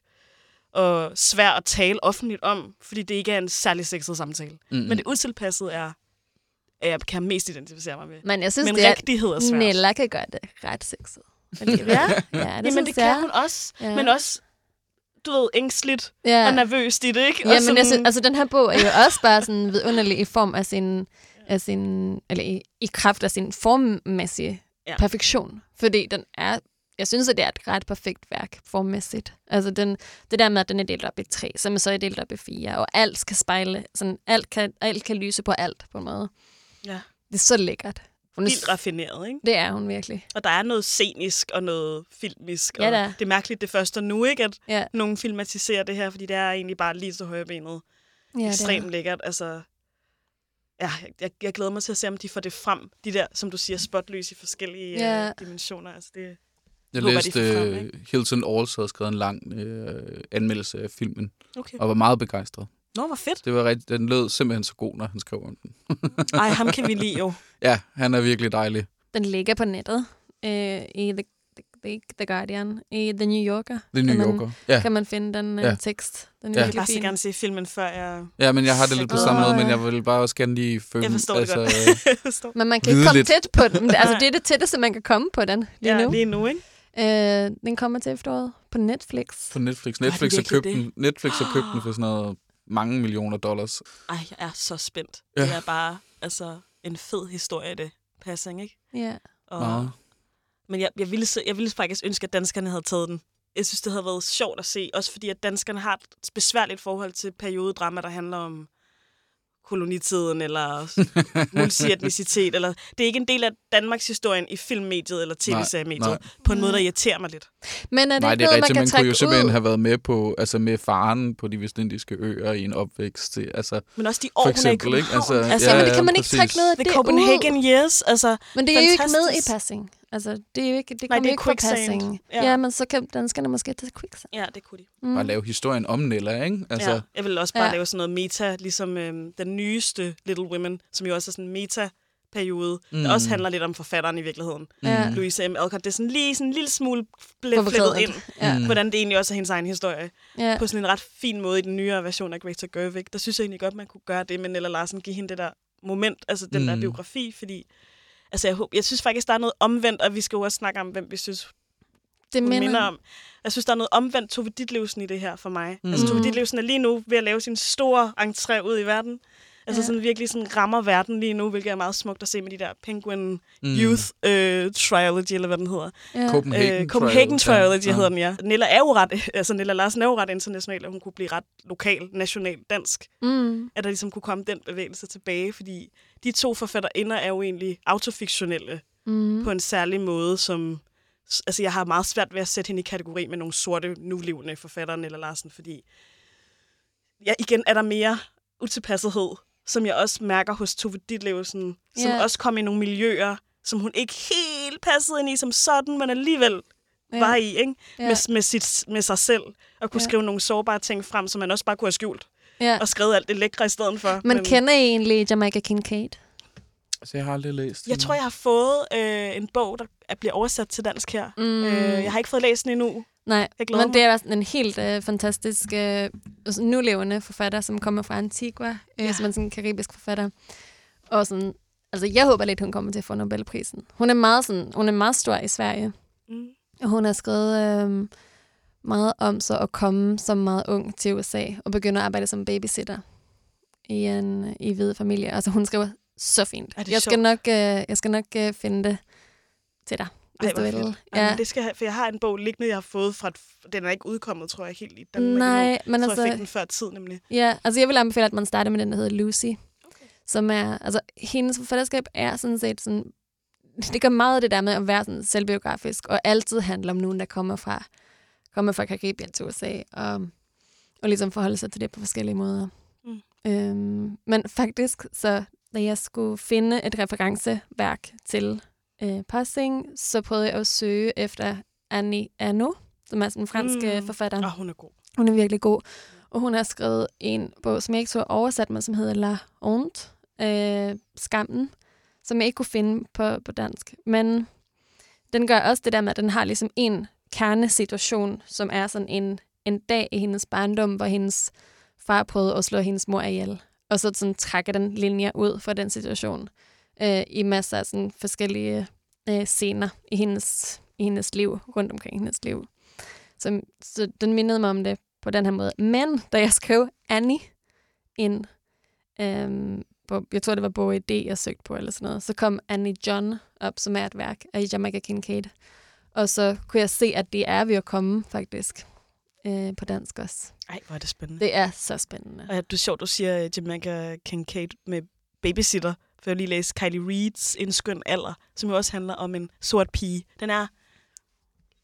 Og svær at tale offentligt om, fordi det ikke er en særlig sexet samtale. Mm. Men det utilpassede er jeg kan mest identificere mig med. Men jeg synes, Men det rigtighed er svært. Nella kan gøre det ret sexet. ja, ja det, Jamen, det kan hun også. Ja. Men også du ved, ængstligt ja. og nervøst i det, ikke? Ja, men altså, altså, den her bog er jo også bare sådan vidunderlig i form af sin, af sin eller i, i kraft af sin formmæssige ja. perfektion. Fordi den er, jeg synes, at det er et ret perfekt værk formmæssigt. Altså den, det der med, at den er delt op i tre, som så er delt op i fire, og alt skal spejle, sådan, alt, kan, alt kan lyse på alt på en måde. Ja. Det er så lækkert. Hun er Vildt raffineret, ikke? Det er hun virkelig. Og der er noget scenisk og noget filmisk. Ja, og det er mærkeligt det første nu, ikke? At ja. nogen filmatiserer det her, fordi det er egentlig bare lige så højbenet. Ja, Ekstremt lækkert. Altså, ja, jeg, jeg glæder mig til at se, om de får det frem, de der, som du siger, spotløs i forskellige Ja. yeah. dimensioner. Altså det, Jeg håber, de læste, frem, øh, ikke? Hilton Alls havde skrevet en lang øh, anmeldelse af filmen, okay. og var meget begejstret. Nå, hvor fedt. Det var rigtig, den lød simpelthen så god, når han skrev om den. Ej, ham kan vi lide jo. (laughs) Ja, han er virkelig dejlig. Den ligger på nettet øh, i The, The, The Guardian, i The New Yorker. Det er New Kan man- Yorker. Ja. Kan man finde den øh, Ja. tekst. Den er Ja. Jeg vil bare så gerne se filmen, før jeg... ja, men jeg har det lidt på samme måde, men jeg vil bare også gerne lige følge Jeg forstår det godt. altså, (laughs) Jeg forstår. Men man kan ikke komme lidt. tæt på den. Altså, (laughs) det er det tætteste, man kan komme på den lige Ja, nu. lige nu, ikke? Øh, den kommer til efteråret på Netflix. på Netflix. Netflix har, købt den, Netflix har købt den for sådan noget mange millioner dollars. Ej, jeg er så spændt. Ja. Det er bare altså, en fed historie, det passing, ikke? Ja. Og, Meget. Men jeg, jeg, ville, jeg ville faktisk ønske, at danskerne havde taget den. Jeg synes, det havde været sjovt at se. Også fordi, at danskerne har et besværligt forhold til periodedrama, der handler om kolonitiden eller (laughs) multietnicitet. Eller, det er ikke en del af Danmarks historien i filmmediet eller tv-seriemediet. På en måde, der irriterer mig lidt. Men er det Nej, det er noget, man rigtigt. kan Man kunne trække jo simpelthen ud? have været med på, altså med faren på de vestindiske øer i en opvækst. Til, altså, Men også de år, For hun er i eksempel, ikke? København. Altså, altså, Ja, men det kan man ikke præcis. trække noget af The det Copenhagen ud. Years, altså... Men det er jo ikke med i Fantastisk. passing. Altså, det er jo ikke, det Nej, det er ikke quicksand. passing. Ja. Ja. men så kan danskerne måske tage quicksand. Ja, det kunne de. Mm. bare lave historien om Nella, ikke? Altså, Ja, jeg vil også bare Ja. lave sådan noget meta, ligesom øhm, den nyeste Little Women, som jo også er sådan en meta-periode, mm. der også handler lidt om forfatteren i virkeligheden. Mm. Louise M. Alcott. Det er sådan lige sådan en lille smule flettet ind, Ja. Mm. hvordan det egentlig også er hendes egen historie. Ja. På sådan en ret fin måde i den nyere version af Greta Gerwig. Der synes jeg egentlig godt, man kunne gøre det, men Nella Larsen give hende det der moment, altså den mm. der Mm. biografi, fordi altså jeg, håber, jeg synes faktisk, der er noget omvendt, og vi skal jo også snakke om, hvem vi synes, Det hun minder, minder om. Jeg synes, der er noget omvendt Tove Ditlevsen i det her for mig. Mm. Altså, Mm. Tove Ditlevsen er lige nu ved at lave sin store entré ud i verden. Altså Ja. sådan virkelig sådan rammer verden lige nu, hvilket er meget smukt at se med de der Penguin Mm. Youth øh, Trilogy, eller hvad den hedder. Ja. Copenhagen, Øh, Copenhagen Trilogy ja. hedder den, ja. Nella er jo ret, (laughs) altså Nella Larsen er jo ret international, og hun kunne blive ret lokal, national, dansk. Mm. At der ligesom kunne komme den bevægelse tilbage, fordi de to forfatterinder er jo egentlig autofiktionelle Mm. på en særlig måde, som... Altså, jeg har meget svært ved at sætte hende i kategori med nogle sorte, nulevende forfattere, eller Larsen, fordi... Ja, igen er der mere utilpassethed, som jeg også mærker hos Tove Ditlevsen, som Ja. også kom i nogle miljøer, som hun ikke helt passede ind i som sådan, men alligevel ja. var i, ikke? Ja. Med, med, sit, med sig selv, og kunne ja. skrive nogle sårbare ting frem, som man også bare kunne have skjult, Ja. og skrevet alt det lækre i stedet for. Men kender I egentlig Jamaica Kincaid? Altså, jeg har aldrig læst Jeg den. tror, jeg har fået øh, en bog, der er- bliver oversat til dansk her. Mm. Øh, jeg har ikke fået læst den endnu. Nej, men det er sådan en helt øh, fantastisk øh, altså nulevende forfatter, som kommer fra Antigua, øh, Ja. som er sådan en karibisk forfatter. Og sådan, altså jeg håber lidt, hun kommer til at få Nobelprisen. Hun er meget, sådan, hun er meget stor i Sverige, Mm. og hun har skrevet øh, meget om så at komme som meget ung til USA og begynde at arbejde som babysitter i en i hvide familie. Altså hun skriver så fint. Det Jeg skal nok, øh, jeg skal nok øh, finde det til dig, Ej, hvor fedt. Ja. Det skal jeg, have, for jeg har en bog liggende, jeg har fået fra... Et, den er ikke udkommet, tror jeg, helt i Danmark. Nej, endnu. men tror, altså... jeg fik den før tid, nemlig. Ja, altså jeg vil anbefale, at man starter med den, der hedder Lucy. Okay. Som er, altså hendes forfatterskab er sådan set sådan, det gør meget af det der med at være sådan selvbiografisk, og altid handler om nogen, der kommer fra, kommer fra Karibien til USA, og, og ligesom forholde sig til det på forskellige måder. Mm. Øhm, men faktisk, så da jeg skulle finde et referenceværk til øh, passing, så prøvede jeg at søge efter Annie Arnaud, som er sådan en fransk mm. Mm. forfatter. Oh, hun er god. Hun er virkelig god. Og hun har skrevet en bog, som jeg ikke så oversat, men som hedder La Honte, øh, Skammen, som jeg ikke kunne finde på, på dansk. Men den gør også det der med, at den har ligesom en kernesituation, som er sådan en, en dag i hendes barndom, hvor hendes far prøvede at slå hendes mor ihjel. Og så sådan trækker den linjer ud fra den situation øh, i masser af sådan forskellige øh, scener i hendes, i hendes liv, rundt omkring hendes liv. Så, så den mindede mig om det på den her måde. Men da jeg skrev Annie ind, øhm, på, jeg tror det var Bog ID, jeg søgte på, eller sådan noget, så kom Annie John op, som er et værk af Jamaica Kincaid. Og så kunne jeg se, at det er ved at komme, faktisk, øh, på dansk også. Ej, hvor er det spændende. Det er så spændende. Og ja, det er sjovt, du siger øh, Jamaica Kincaid med babysitter. For jeg lige læst Kylie Reeds En skøn alder, som jo også handler om en sort pige. Den er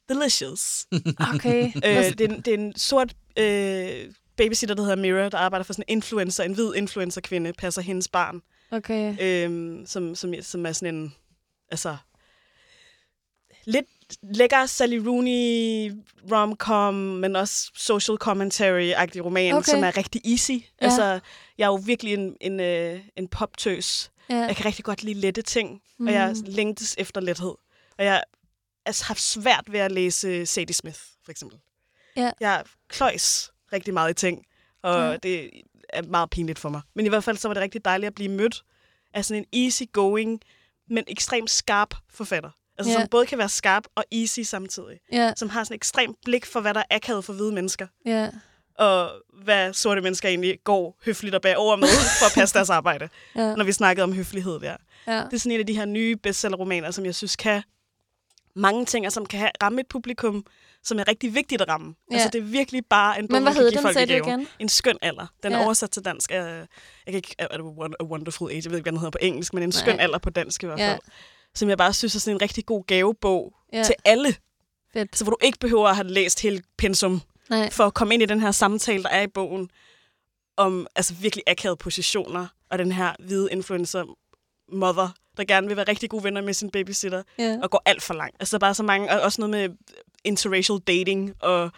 delicious. (laughs) Okay. øh, det, er en, det er en sort øh, babysitter, der hedder Mira, der arbejder for sådan en influencer, en hvid influencer-kvinde, passer hendes barn. Okay. øhm, som, som, som er sådan en, altså, lidt lækker Sally Rooney rom-com, men også social commentary-agtig roman, okay. som er rigtig easy. Ja. Altså, jeg er jo virkelig en, en, øh, en poptøs. Ja. Jeg kan rigtig godt lide lette ting, Mm. og jeg længtes efter lethed. Og jeg har altså, haft svært ved at læse Sadie Smith, for eksempel. Ja. Jeg kløjs rigtig meget i ting, og ja. det er meget pinligt for mig. Men i hvert fald så var det rigtig dejligt at blive mødt af sådan en easy-going, men ekstremt skarp forfatter. Altså, Ja. som både kan være skarp og easy samtidig. Ja, Som har sådan et ekstremt blik for, hvad der er akavet for hvide mennesker. ja, Og hvad sorte mennesker egentlig går høfligt og bagover med (laughs) for at passe deres arbejde. ja, Når vi snakkede om høflighed der. ja. Det er sådan en af de her nye bestsellerromaner, som jeg synes kan mange ting, og som kan ramme et publikum, som er rigtig vigtigt at ramme. Ja. Ja. Altså, det er virkelig bare en bog, Men hvad man kan hed give den, folk sagde du igen? En skøn alder. Den er Ja. oversat til dansk. af- Jeg kan ikke, er det Won- A Wonderful Age? Jeg ved ikke, hvad den hedder på engelsk, men en Nej. skøn alder på dansk i hvert Ja. fald. Som jeg bare synes er sådan en rigtig god gavebog ja. ja. til alle. Fedt. Så hvor du ikke behøver at have læst hele pensum Nej. for at komme ind i den her samtale, der er i bogen, om altså virkelig akavede positioner, og den her hvide influencer mother, der gerne vil være rigtig gode venner med sin babysitter, Ja. og går alt for langt. Altså bare så mange, og også noget med interracial dating, og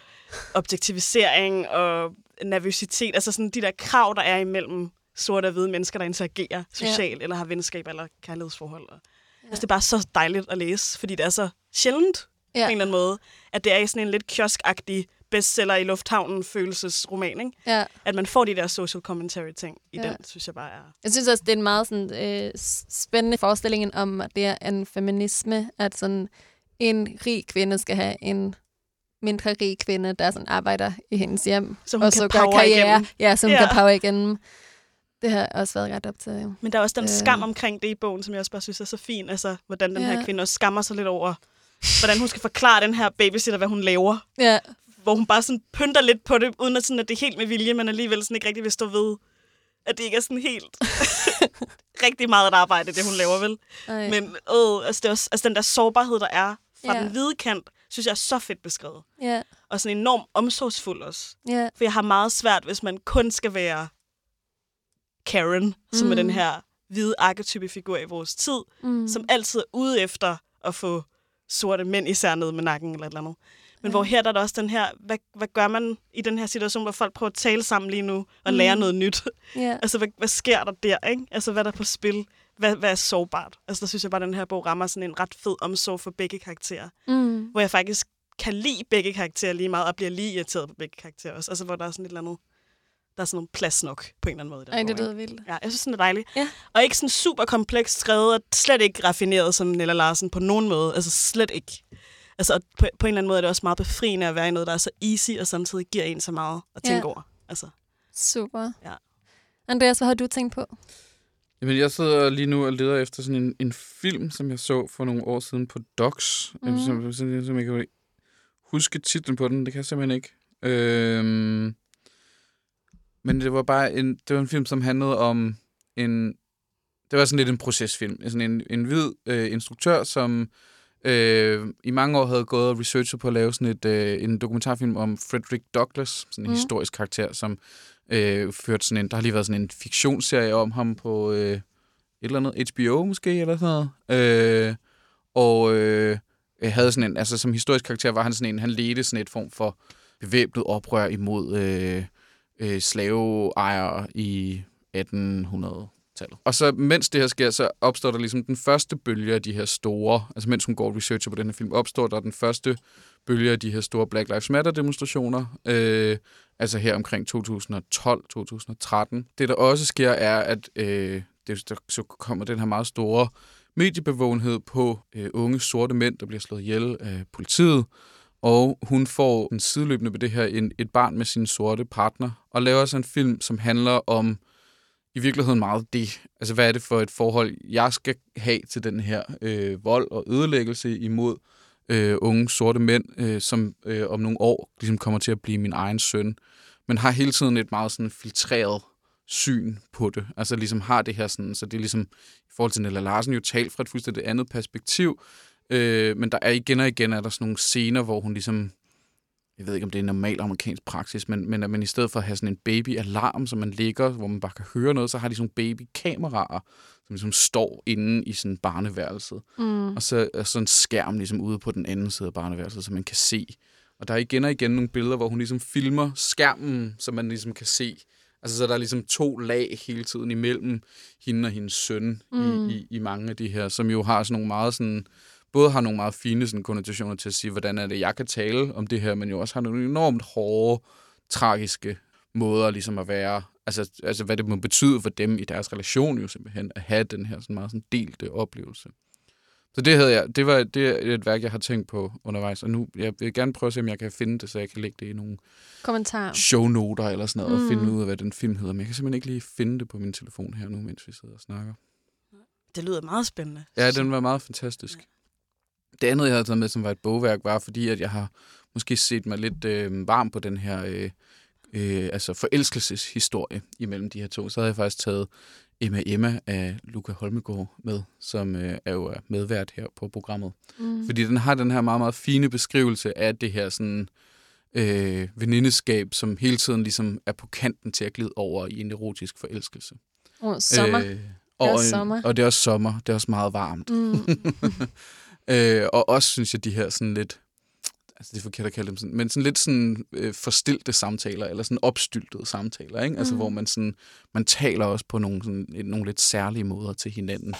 objektivisering, og nervøsitet, altså sådan de der krav, der er imellem sorte og hvide mennesker, der interagerer socialt, ja. eller har venskab eller kærlighedsforhold. Og, ja. Altså det er bare så dejligt at læse, fordi det er så sjældent, Ja. på en eller anden måde, at det er i sådan en lidt kioskagtig bestseller i lufthavnen følelsesroman, ikke? ja. At man får de der social commentary ting i Ja. den, synes jeg bare er... Jeg synes også, det er en meget sådan, øh, spændende forestilling om, at det er en feminisme, at sådan en rig kvinde skal have en mindre rig kvinde, der sådan arbejder i hendes hjem, hun og kan så gør power karriere. igennem. Ja, som. Ja. kan power igennem. Det har også været ret op til. Men der er også den Øh. skam omkring det i bogen, som jeg også bare synes er så fin. Altså, hvordan den Ja. her kvinde også skammer sig lidt over, hvordan hun skal forklare den her babysitter, hvad hun laver. Ja, Hvor hun bare sådan pynter lidt på det, uden at, sådan, at det er helt med vilje, men alligevel sådan ikke rigtig vil stå ved, at det ikke er sådan helt (laughs) rigtig meget et arbejde, det hun laver, vel? Ej. Men øh, altså, det er også, altså, den der sårbarhed, der er fra Ja. den hvide kant, synes jeg er så fedt beskrevet. ja, Og sådan enormt omsorgsfuld også. ja, For jeg har meget svært, hvis man kun skal være Karen, som Mm. er den her hvide arketype figur i vores tid, mm. som altid er ude efter at få sorte mænd især ned med nakken eller et eller andet. Men hvor her der er der også den her, hvad, hvad gør man i den her situation, hvor folk prøver at tale sammen lige nu og Mm. lære noget nyt? ja, altså, hvad, hvad sker der der, ikke? Altså, hvad er der på spil? Hvad, hvad er sårbart? Altså, der synes jeg bare, at den her bog rammer sådan en ret fed omsorg for begge karakterer. mm. Hvor jeg faktisk kan lide begge karakterer lige meget, og bliver lige irriteret på begge karakterer også. Altså, hvor der er sådan et eller andet, der er sådan nogle plads nok på en eller anden måde. Ej, det lyder vildt. Ja, jeg synes, den er dejlig. Ja. Og ikke sådan super komplekst skrevet, og slet ikke raffineret som Nella Larsen på nogen måde. Altså slet ikke. Altså og på, på en eller anden måde er det også meget befriende at være i noget, der er så easy, og samtidig giver en så meget at tænke Ja. over. Altså, Super. Ja. Andreas, hvad har du tænkt på? Jamen, jeg sidder lige nu og leder efter sådan en, en film, som jeg så for nogle år siden på Docs. Mm. Som, som, som jeg kan huske titlen på den. Det kan jeg simpelthen ikke. Øhm, men det var bare en, det var en film, som handlede om en... Det var sådan lidt en procesfilm. Sådan en, en hvid øh, instruktør, som øh, i mange år havde gået og researchet på at lave sådan et, øh, en dokumentarfilm om Frederick Douglass, sådan en mm. historisk karakter, som øh, førte sådan en... Der har lige været sådan en fiktionsserie om ham på... Øh, et eller andet HBO måske, eller sådan noget. Øh, og øh, havde sådan en, altså som historisk karakter var han sådan en, han ledte sådan et form for bevæbnet oprør imod øh, øh, slaveejere i tallet. Og så mens det her sker, så opstår der ligesom den første bølge af de her store, altså mens hun går og researcher på den her film, opstår der den første bølge af de her store Black Lives Matter demonstrationer, øh, altså her omkring 2012-2013. Det der også sker er, at øh, det, der, så kommer den her meget store mediebevågenhed på øh, unge sorte mænd, der bliver slået ihjel af politiet, og hun får en sideløbende ved det her en, et barn med sin sorte partner, og laver så en film, som handler om i virkeligheden meget det. Altså, hvad er det for et forhold, jeg skal have til den her øh, vold og ødelæggelse imod øh, unge sorte mænd, øh, som øh, om nogle år ligesom kommer til at blive min egen søn, men har hele tiden et meget sådan filtreret syn på det. Altså ligesom har det her sådan, så det er ligesom i forhold til Nella Larsen jo talt fra et fuldstændig andet perspektiv, øh, men der er igen og igen er der sådan nogle scener, hvor hun ligesom jeg ved ikke, om det er en normal amerikansk praksis, men, men at man i stedet for at have sådan en baby-alarm, som man ligger, hvor man bare kan høre noget, så har de sådan nogle baby-kameraer, som ligesom står inde i sådan barneværelset. Mm. Og så er sådan en skærm ligesom ude på den anden side af barneværelset, så man kan se. Og der er igen og igen nogle billeder, hvor hun ligesom filmer skærmen, så man ligesom kan se. Altså, så der er ligesom to lag hele tiden imellem hende og hendes søn mm. I, i, i mange af de her, som jo har sådan nogle meget sådan, både har nogle meget fine sådan, konnotationer til at sige, hvordan er det, jeg kan tale om det her, men jo også har nogle enormt hårde, tragiske måder ligesom at være, altså, altså hvad det må betyde for dem i deres relation jo simpelthen, at have den her sådan meget sådan delte oplevelse. Så det havde jeg, det var det er et værk, jeg har tænkt på undervejs, og nu jeg vil gerne prøve at se, om jeg kan finde det, så jeg kan lægge det i nogle Kommentar. shownoter eller sådan noget, mm. og Mm. finde ud af, hvad den film hedder. Men jeg kan simpelthen ikke lige finde det på min telefon her nu, mens vi sidder og snakker. Det lyder meget spændende. Ja, den var meget fantastisk. Det andet, jeg havde taget med, som var et bogværk, var fordi, at jeg har måske set mig lidt øh, varm på den her øh, øh, altså forelskelseshistorie imellem de her to. Så havde jeg faktisk taget Emma Emma af Luca Holmegård med, som øh, er jo medvært her på programmet. Mm. Fordi den har den her meget, meget fine beskrivelse af det her sådan øh, venindeskab, som hele tiden ligesom er på kanten til at glide over i en erotisk forelskelse. Oh, sommer. Øh, er og, også sommer. og det er også sommer. Det er også meget varmt. Mm. (laughs) Øh, og også synes jeg, de her sådan lidt, altså det er forkert at kalde dem sådan, men sådan lidt sådan øh, forstilte samtaler, eller sådan opstyltede samtaler, ikke? Altså Mm. hvor man sådan, man taler også på nogle, sådan, nogle lidt særlige måder til hinanden.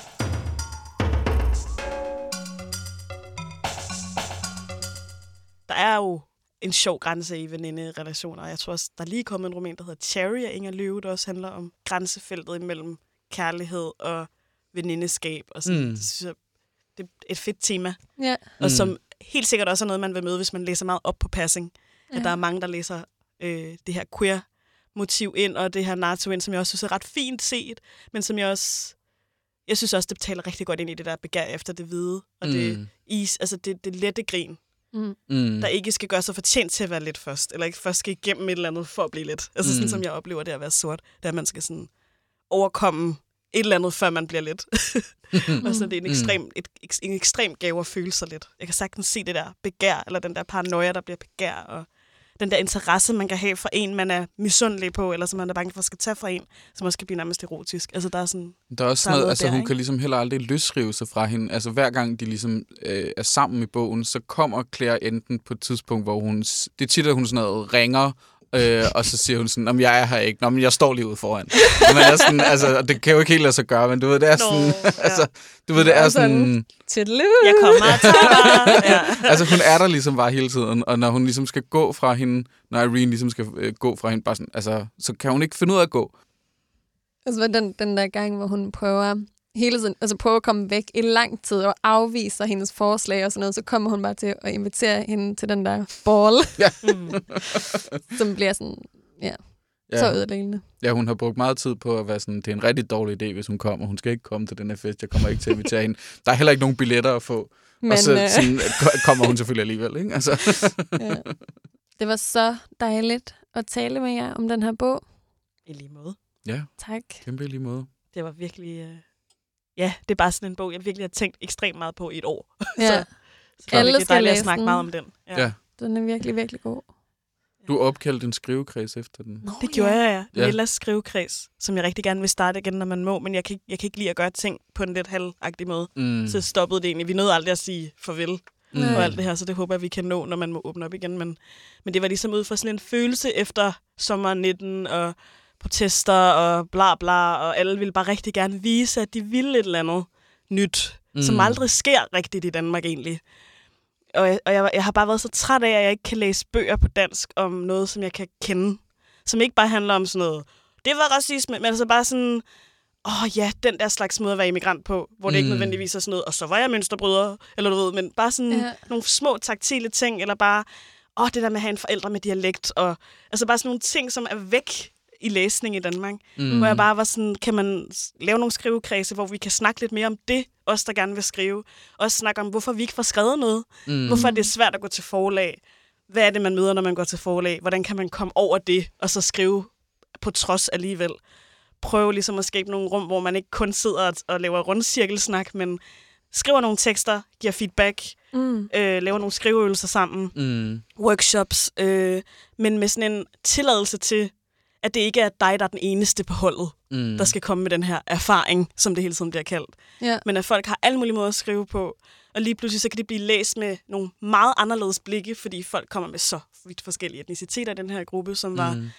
Der er jo en sjov grænse i veninde-relationer. Jeg tror også, der er lige kommet en roman, der hedder Cherry af Inger Løve, der også handler om grænsefeltet imellem kærlighed og venindeskab. Og sådan. Mm. Det, synes jeg, det er et fedt tema, ja. og Mm. som helt sikkert også er noget, man vil møde, hvis man læser meget op på passing. Ja. At der er mange, der læser øh, det her queer-motiv ind, og det her narrativ ind, som jeg også synes er ret fint set, men som jeg også... Jeg synes også, det taler rigtig godt ind i det der begær efter det hvide, og det, Mm. is, altså det, det lette grin, Mm. Mm. der ikke skal gøre sig fortjent til at være lidt først, eller ikke først skal igennem et eller andet for at blive lidt. Altså sådan, Mm. som jeg oplever det at være sort, det er, at man skal sådan overkomme et eller andet, før man bliver lidt. (laughs) og så det er en Mm. ekstrem, et, en ekstrem gave at føle sig lidt. Jeg kan sagtens se det der begær, eller den der paranoia, der bliver begær, og den der interesse, man kan have for en, man er misundelig på, eller som man er bange for skal tage fra en, som også kan blive nærmest erotisk. Altså, der er sådan... Der er også er noget, noget altså der, hun ikke? kan ligesom heller aldrig løsrive sig fra hende. Altså hver gang de ligesom øh, er sammen i bogen, så kommer Claire enten på et tidspunkt, hvor hun, det er tit, at hun sådan noget ringer, øh, og så siger hun sådan, om jeg er her ikke, Nå, men jeg står lige ude foran. Man er sådan, altså, og det kan jo ikke helt lade sig gøre, men du ved, det er sådan, ja. (laughs) altså, du ved, det er sådan- sådan. Jeg kommer og tager (laughs) ja. altså hun er der ligesom bare hele tiden, og når hun ligesom skal gå fra hende, når Irene ligesom skal øh, gå fra hende, bare sådan, altså, så kan hun ikke finde ud af at gå. Altså den, den der gang, hvor hun prøver hele tiden, altså prøver at komme væk i lang tid og afviser hendes forslag og sådan noget, så kommer hun bare til at invitere hende til den der ball, (laughs) Mm. (laughs) som bliver sådan, ja, ja. så ødelæggende. Ja, hun har brugt meget tid på at være sådan, det er en rigtig dårlig idé, hvis hun kommer. Hun skal ikke komme til den her fest. Jeg kommer ikke til at invitere hende. Der er heller ikke nogen billetter at få. Men og så øh, sådan, ko- kommer hun selvfølgelig alligevel, ikke? Altså. (laughs) ja. det var så dejligt at tale med jer om den her bog. I lige måde. Ja, Tak. kæmpe i lige måde. Det var virkelig... Øh... Ja, det er bare sådan en bog, jeg virkelig har tænkt ekstremt meget på i et år. (laughs) Ja, Så det er Alle virkelig skal dejligt at læse snakke den. meget om den. Ja. Ja. den er virkelig, virkelig god. Du opkaldte en skrivekreds efter den. Nå, Det gjorde jeg, ja. Ja. Lillas skrivekreds, som jeg rigtig gerne vil starte igen, når man må, men jeg kan, ikke, jeg kan ikke lide at gøre ting på en lidt halvagtig måde. Mm. Så stoppede det egentlig. Vi nåede aldrig at sige farvel mm. Og alt det her, så det håber jeg, vi kan nå, når man må åbne op igen. Men, men det var ligesom ud fra sådan en følelse efter sommer 19 og protester og bla bla, og alle ville bare rigtig gerne vise, at de ville et eller andet nyt, mm. som aldrig sker rigtigt i Danmark egentlig. Og, jeg, og jeg, jeg har bare været så træt af, at jeg ikke kan læse bøger på dansk om noget, som jeg kan kende. Som ikke bare handler om sådan noget, det var racisme, men altså bare sådan, åh oh, ja, den der slags måde at være immigrant på, hvor det ikke Mm. nødvendigvis er sådan noget, og så var jeg mønsterbryder, eller du ved, men bare sådan Ja. nogle små taktile ting, eller bare, åh, oh, det der med at have en forælder med dialekt, og altså bare sådan nogle ting, som er væk i læsning i Danmark. Mm. Hvor jeg bare var sådan, kan man lave nogle skrivekredse, hvor vi kan snakke lidt mere om det, os der gerne vil skrive. Også snakke om, hvorfor vi ikke får skrevet noget. Mm. Hvorfor er det svært at gå til forlag. Hvad er det, man møder, når man går til forlag? Hvordan kan man komme over det, og så skrive på trods alligevel? Prøve ligesom at skabe nogle rum, hvor man ikke kun sidder og- og laver rundcirkelsnak, men skriver nogle tekster, giver feedback, Mm. øh, laver nogle skriveøvelser sammen Mm. workshops, øh, men med sådan en tilladelse til, at det ikke er dig, der er den eneste på holdet, Mm. der skal komme med den her erfaring, som det hele tiden bliver kaldt. Ja. Men at folk har alle mulige måder at skrive på, og lige pludselig så kan det blive læst med nogle meget anderledes blikke, fordi folk kommer med så vidt forskellige etniciteter i den her gruppe, som var Mm.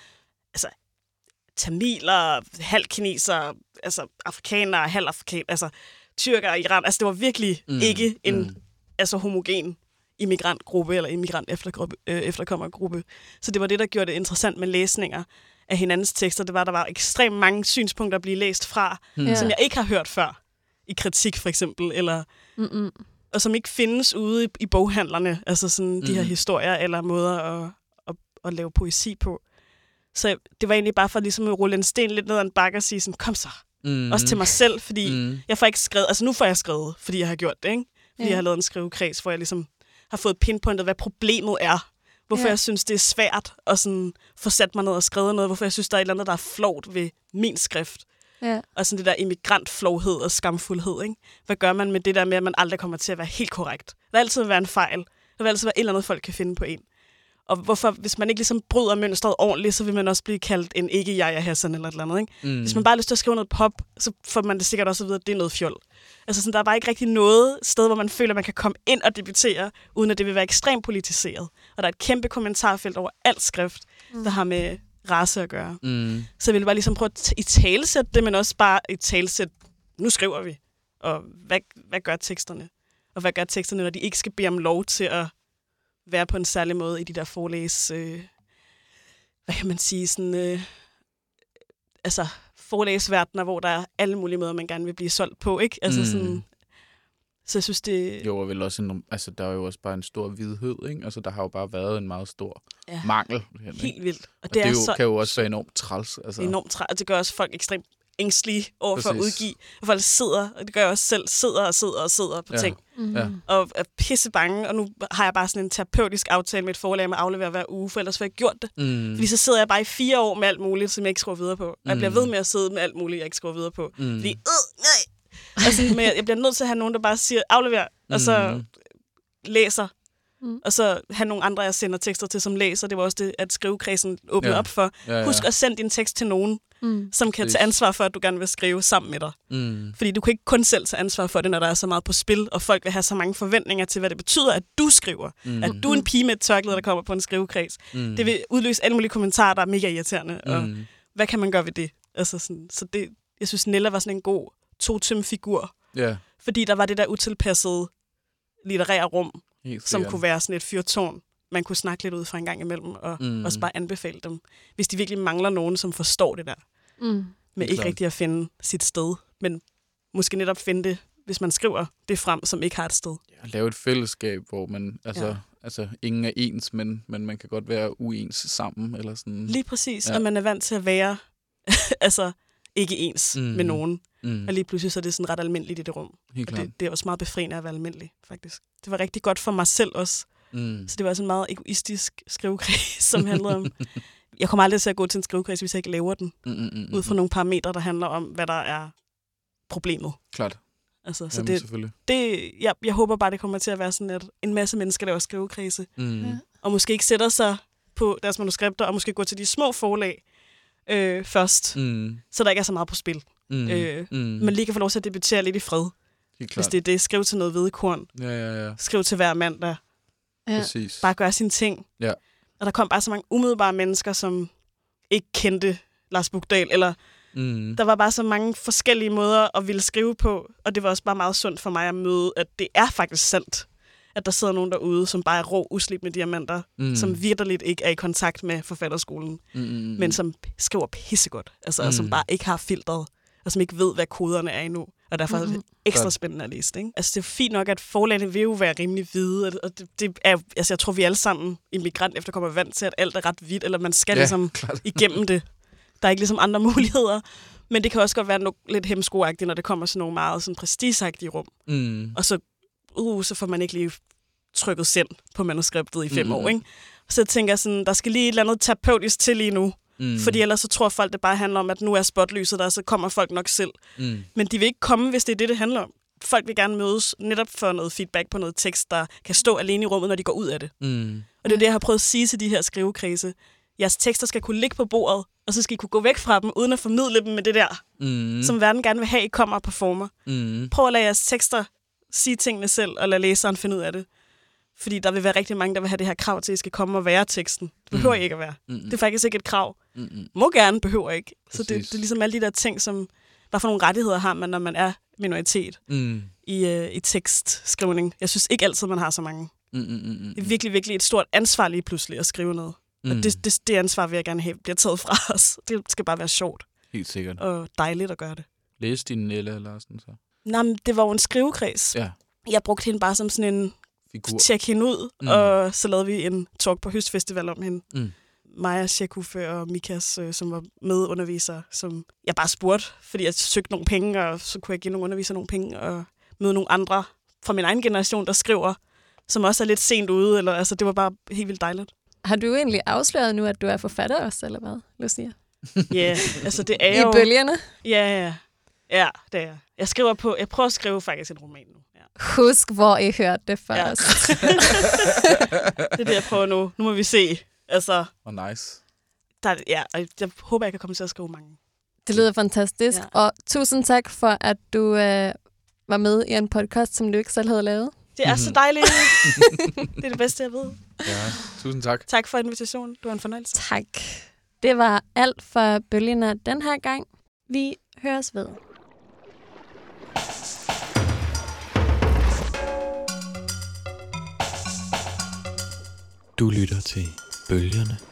tamiler, halvkineser, altså afrikanere, halvafrikanere, altså tyrkere, Iran. Altså det var virkelig Mm, ikke en mm. mm. altså homogen immigrantgruppe eller immigrant eftergruppe, øh, efterkommergruppe. Så det var det, der gjorde det interessant med læsninger af hinandens tekster. Det var, at der var ekstremt mange synspunkter at blive læst fra, Mm. Som jeg ikke har hørt før i kritik for eksempel, eller Mm-mm. og som ikke findes ude i, i boghandlerne, altså sådan mm. de her Mhm. historier eller måder at, at, at lave poesi på. Så det var egentlig bare for ligesom at rulle en sten lidt ned ad en bakke og sige sådan, kom så, Mm. også til mig selv, fordi mm. Mm. jeg får ikke skrevet, altså nu får jeg skrevet, fordi jeg har gjort det, ikke? Fordi Ja. jeg har lavet en skrivekreds, hvor jeg ligesom har fået pinpointet, hvad problemet er. Hvorfor Ja. jeg synes, det er svært at sådan få sat mig ned og skrevet noget. Hvorfor jeg synes, der er et eller andet, der er flovt ved min skrift. Ja. Og sådan det der immigrantflovhed og skamfuldhed. Ikke? Hvad gør man med det der med, at man aldrig kommer til at være helt korrekt? Der vil altid være en fejl. Der vil altid være et eller andet, folk kan finde på en. Og hvorfor, hvis man ikke ligesom bryder mønstret ordentligt, så vil man også blive kaldt en ikke jeg er Hassan eller et eller andet. Ikke? Mm. Hvis man bare har lyst til at skrive noget pop, så får man det sikkert også at vide, at det er noget fjol. Altså sådan, der er bare ikke rigtig noget sted, hvor man føler, at man kan komme ind og debutere, uden at det vil være ekstremt politiseret. Og der er et kæmpe kommentarfelt over alt skrift, mm. der har med race at gøre. Mm. Så jeg ville bare ligesom prøve at i talesætte det, men også bare i talesæt, nu skriver vi. Og hvad, hvad gør teksterne? Og hvad gør teksterne, når de ikke skal bede om lov til at være på en særlig måde i de der forlæs... Øh, hvad kan man sige? Sådan, øh, altså forlæsverdener, hvor der er alle mulige måder, man gerne vil blive solgt på. Ikke? Altså Mm. sådan, så jeg synes, det... Jo, og vel også en, altså, der er jo også bare en stor hvidhed, ikke? Altså, der har jo bare været en meget stor Ja. mangel. Ikke? Helt vildt. Og og det, det, er, jo, så kan jo også være enormt træls. Altså. enormt træt, og det gør også folk ekstremt ængstlige over for at udgive. Og folk sidder, og det gør jeg også selv, sidder og sidder og sidder på Ja. ting. Mm. Ja. og er pisse bange, og nu har jeg bare sådan en terapeutisk aftale med et forlag med at aflevere hver uge, for ellers får jeg ikke gjort det. Mm. Fordi så sidder jeg bare i fire år med alt muligt, som jeg ikke skriver videre på. Og jeg bliver Mm. ved med at sidde med alt muligt, jeg ikke skriver videre på. Mm. Fordi, øh, nej. Altså, men jeg, jeg bliver nødt til at have nogen, der bare siger, aflever, og så Mm. læser. Mm. Og så have nogle andre, jeg sender tekster til, som læser. Det var også det, at skrivekredsen åbnede Ja. op for. Ja, ja. Husk at sende din tekst til nogen, Mm. som kan tage ansvar for, at du gerne vil skrive sammen med dig. Mm. Fordi du kan ikke kun selv tage ansvar for det, når der er så meget på spil, og folk vil have så mange forventninger til, hvad det betyder, at du skriver. Mm. At du er en pige med et tørklæde, der kommer på en skrivekreds. Mm. Det vil udløse alle mulige kommentarer, der er mega irriterende. Og Mm. hvad kan man gøre ved det? Altså sådan, så det, jeg synes, Nella var sådan en god totem-figur, Ja, fordi der var det der utilpassede litterære rum, som kunne være sådan et fyrtårn, man kunne snakke lidt ud fra en gang imellem, og Mm. også bare anbefale dem, hvis de virkelig mangler nogen, som forstår det der, Mm. med ikke rigtig at finde sit sted, men måske netop finde det, hvis man skriver det frem, som ikke har et sted. At lave et fællesskab, hvor man, altså, Ja. ja. altså ingen er ens, men, men man kan godt være uens sammen, eller sådan. Lige præcis, Ja. ja. og man er vant til at være (laughs) altså ikke ens Mm. mm. med nogen, Mm. og lige pludselig så er det sådan ret almindeligt i det rum. Helt Og klart. det, det er også meget befriende at være almindelig, faktisk. Det var rigtig godt for mig selv også. Mm. Så det var også en meget egoistisk skrivekreds, som handlede om... Jeg kommer aldrig til at gå til en skrivekreds, hvis jeg ikke laver den. Mm, mm, mm, Ud fra nogle parametre, der handler om, hvad der er problemet. Klart. Altså, så Jamen, det, selvfølgelig. det, jeg, jeg håber bare, det kommer til at være sådan, at en masse mennesker laver skrivekredse, Mm. Ja. og måske ikke sætter sig på deres manuskripter, og måske går til de små forlag øh, først, mm. Så der ikke er så meget på spil. Mm. Øh, mm. Men lige kan få lov til at debutere lidt i fred, Helt hvis klart. det er det. Skriv til noget hvedekorn. Ja, ja, ja. Skriv til hver mand, der Ja. Præcis. bare gør sine ting. Ja. Og der kom bare så mange umiddelbare mennesker, som ikke kendte Lars Bugdal, eller Mm. der var bare så mange forskellige måder at ville skrive på, og det var også bare meget sundt for mig at møde, at det er faktisk sandt, at der sidder nogen derude, som bare er rå, uslidt med diamanter, Mm. mm. som vidderligt ikke er i kontakt med forfatterskolen, Mm, mm, mm. men som skriver pissegodt, altså, mm. og som Mm. bare ikke har filtret, og som ikke ved, hvad koderne er endnu, og derfor mm. er det ekstra spændende at læse det. Ikke? Altså, det er fint nok, at forlagene vil jo være rimelig hvide, og- det, det er, altså, jeg tror, vi alle sammen immigrant efterkommer vant til, at alt er ret hvidt, eller man skal Ja, ligesom (laughs) klart. igennem det. Der er ikke ligesom andre (laughs) muligheder. Men det kan også godt være no- lidt hemskoagtigt, når det kommer sådan nogle meget sådan prestigeagtige rum. Mm. Og så, uh, så får man ikke lige trykket send på manuskriptet i fem mm. år. Ikke? Så jeg tænker sådan, der skal lige et eller andet terapeutisk til lige nu. Mm. Fordi ellers så tror folk, det bare handler om, at nu er spotlyset der, så kommer folk nok selv. Mm. Men de vil ikke komme, hvis det er det, det handler om. Folk vil gerne mødes netop for noget feedback på noget tekst, der kan stå alene i rummet, når de går ud af det. Mm. Og det er det, jeg har prøvet at sige til de her skrivekredse. jeres tekster skal kunne ligge på bordet, og så skal I kunne gå væk fra dem, uden at formidle dem med det der, Mm. som verden gerne vil have, I kommer og performer. Mm. Prøv at lade jeres tekster sige tingene selv, og lade læseren finde ud af det. Fordi der vil være rigtig mange, der vil have det her krav til, at I skal komme og være teksten. Det behøver Mm. I ikke at være. Mm. Det er faktisk ikke et krav. Mm. Må gerne, behøver ikke. Så det, Præcis. det er ligesom alle de der ting, som... Hvad for nogle rettigheder har man, når man er minoritet Mm. i, øh, i tekstskrivning? Jeg synes ikke altid, man har så mange. Mm. Mm. Mm. Det er virkelig, virkelig et stort ansvar lige pludselig at skrive noget. Mm. Og det, det, det ansvar vil jeg gerne have, bliver taget fra os. Det skal bare være sjovt Helt sikkert. og dejligt at gøre det. Læs din Nelle Larsen så. Nå, men det var jo en skrivekreds. Ja. Jeg brugte hende bare som sådan en Figur. tjek hende ud, Mm. og så lavede vi en talk på Høstfestival om hende. Mm. Maja Shekuffe og Mikas, øh, som var medundervisere, som jeg bare spurgte, fordi jeg søgte nogle penge, og så kunne jeg give nogle undervisere nogle penge, og møde nogle andre fra min egen generation, der skriver, som også er lidt sent ude. Eller, altså, det var bare helt vildt dejligt. Har du egentlig afsløret nu, at du er forfatter også, eller hvad, Lucia? Ja, yeah, altså det er I jo... bølgerne? Ja, ja. Ja, det er jeg. Skriver på... Jeg prøver at skrive faktisk en roman nu. Ja. Husk, hvor I hørte det Ja. først. (laughs) Det er det, jeg prøver nu. Nu må vi se. Altså, Og nice. der, er- ja, og jeg håber, jeg kan komme til at skrive mange. Det lyder fantastisk. Ja. Og tusind tak for, at du øh, var med i en podcast, som du ikke selv havde lavet. Det er Mhm. så dejligt. (laughs) det er det bedste, jeg ved. Ja, tusind tak. Tak for invitationen. Det var en fornøjelse. Tak. Det var alt for bølgerne den her gang. Vi høres ved. Du lytter til Bølgerne.